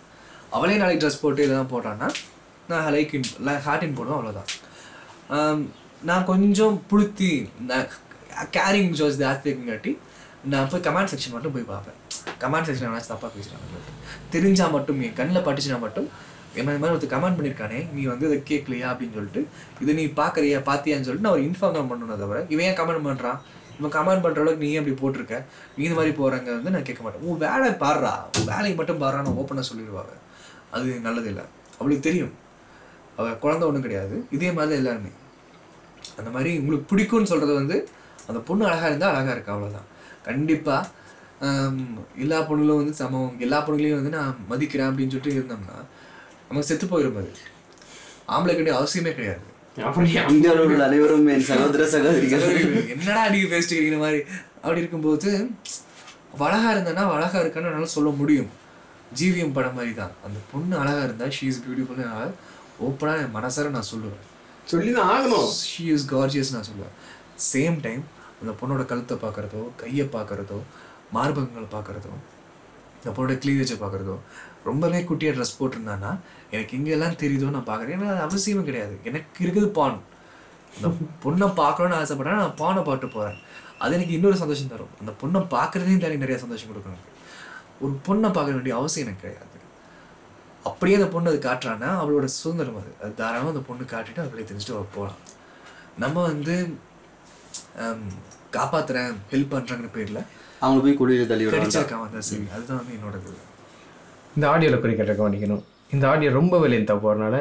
A: அவளே நாளைக்கு ட்ரெஸ் போட்டு இதெல்லாம் போட்டான்னா நான் லைக் இன் ஹார்ட் போடுவேன் அவ்வளோதான் நான் கொஞ்சம் புளுத்தி நான் கேரிங் ஜோஸ் ஜாஸ்தி இருக்குங்காட்டி நான் போய் கமெண்ட் செக்ஷன் மட்டும் போய் பார்ப்பேன். கமெண்ட் செக்ஷன் ஏதாச்சும் தப்பாக பேசுகிறாங்க தெரிஞ்சால் மட்டும் என் கண்ணில் பட்டுச்சுனா மட்டும் என்ன இந்த மாதிரி ஒருத்தர் கமெண்ட் பண்ணியிருக்கானே நீ வந்து இதை கேட்கலையா அப்படின்னு சொல்லிட்டு இது நீ பார்க்குறியா பார்த்தியான்னு சொல்லிட்டு நான் ஒரு இன்ஃபார்ம் தான் பண்ணணும் தவிர இவன் ஏன் கமெண்ட் பண்ணுறான் இவன் கமெண்ட் பண்ணுற அளவுக்கு நீ அப்படி போட்டிருக்க? நீ இந்த மாதிரி போகிறாங்க வந்து நான் கேட்க மாட்டேன். உன் வேலை பாடுறா. உன் வேலைக்கு மட்டும் பாடுறான்னு ஓப்பனாக சொல்லிடுவாங்க. அது நல்லது இல்லை அவளுக்கு தெரியும். அவள் குழந்தை ஒன்றும் கிடையாது. இதே மாதிரி தான் எல்லாருமே. அந்த மாதிரி உங்களுக்கு பிடிக்கும்னு சொல்கிறது வந்து அந்த பொண்ணு அழகாக இருந்தால் அழகாக இருக்கா அவ்வளோதான் கண்டிப்பாக எல்லா பொண்ணுகளும் வந்து சமம். எல்லா பொண்ணுகளையும் வந்து நான் மதிக்கிறேன் அப்படின்னு சொல்லிட்டு இருந்தோம்னா நமக்கு செத்து போயிடும் அது ஆம்பளை கண்டி அவசியமே கிடையாது.
B: அனைவரும் சகோதர சகோதரிகள்.
A: என்னடா நீங்க பேசிட்டு மாதிரி. அப்படி இருக்கும்போது அழகா இருந்தானா அவ அழகா இருக்கான்னு என்னால சொல்ல முடியும். ஜிவிஎம் படம் மாதிரி தான் அந்த பொண்ணு அழகா இருந்தா ஷீ இஸ் பியூட்டிஃபுல் ஓப்பனாக என் மனசார நான் சொல்லுவேன்.
C: சொல்லிதான் ஆகணும்.
A: ஷீ இஸ் கார்ஜியஸ் நான் சொல்லுவேன். சேம் டைம் அந்த பொண்ணோட கழுத்தை பார்க்குறதோ கையை பார்க்குறதோ மார்பகங்களை பார்க்குறதோ இந்த பொண்ணோட க்ளீவேஜை பார்க்குறதோ ரொம்பவே குட்டியாக ட்ரெஸ் போட்டிருந்தான்னா எனக்கு எங்கெல்லாம் தெரியுதோ நான் பார்க்குறேன். ஏன்னா அது அவசியமே கிடையாது. எனக்கு இருக்குது பான். அந்த பொண்ணை பார்க்கணும்னு ஆசைப்பட்டேன் நான் பானை பாட்டு போகிறேன் அது எனக்கு இன்னொரு சந்தோஷம் தரும். அந்த பொண்ணை பார்க்குறதையும் தாண்டி நிறைய சந்தோஷம் கொடுக்கும் எனக்கு. ஒரு பொண்ணை பார்க்க வேண்டிய அவசியம் எனக்கு கிடையாது. அப்படியே அந்த பொண்ணு அது காட்டுறான்னா அவளோட சுதந்திரம் அது. அது தாராளமாக அந்த பொண்ணு காட்டிட்டு அது வெளியே தெரிஞ்சுட்டு அவள் போகலாம். நம்ம வந்து ஹம், காப்பாத்துறேன் ஹெல்ப் பண்ணுறாங்கிற பேரில்
B: அவங்க போய் குடியில தள்ளி
A: கடிச்சிருக்கான் வந்தா சரி. அதுதான் வந்து என்னோட
C: இந்த ஆடியோவில் குறிக்கிட்ட கவனிக்கணும். இந்த ஆடியோ ரொம்ப வெளியே போகிறனால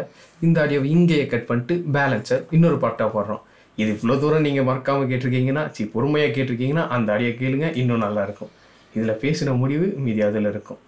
C: இந்த ஆடியோவை இங்கேயே கட் பண்ணிட்டு பேலன்ஸை இன்னொரு பாட்டாக போடுறோம். இது இவ்வளோ தூரம் நீங்கள் மறக்காமல் கேட்டிருக்கீங்கன்னா சி பொறுமையாக கேட்டிருக்கீங்கன்னா அந்த ஆடியோ கேளுங்க இன்னும் நல்லாயிருக்கும் இதில் பேசின முடிவு மீதி அதில் இருக்கும்.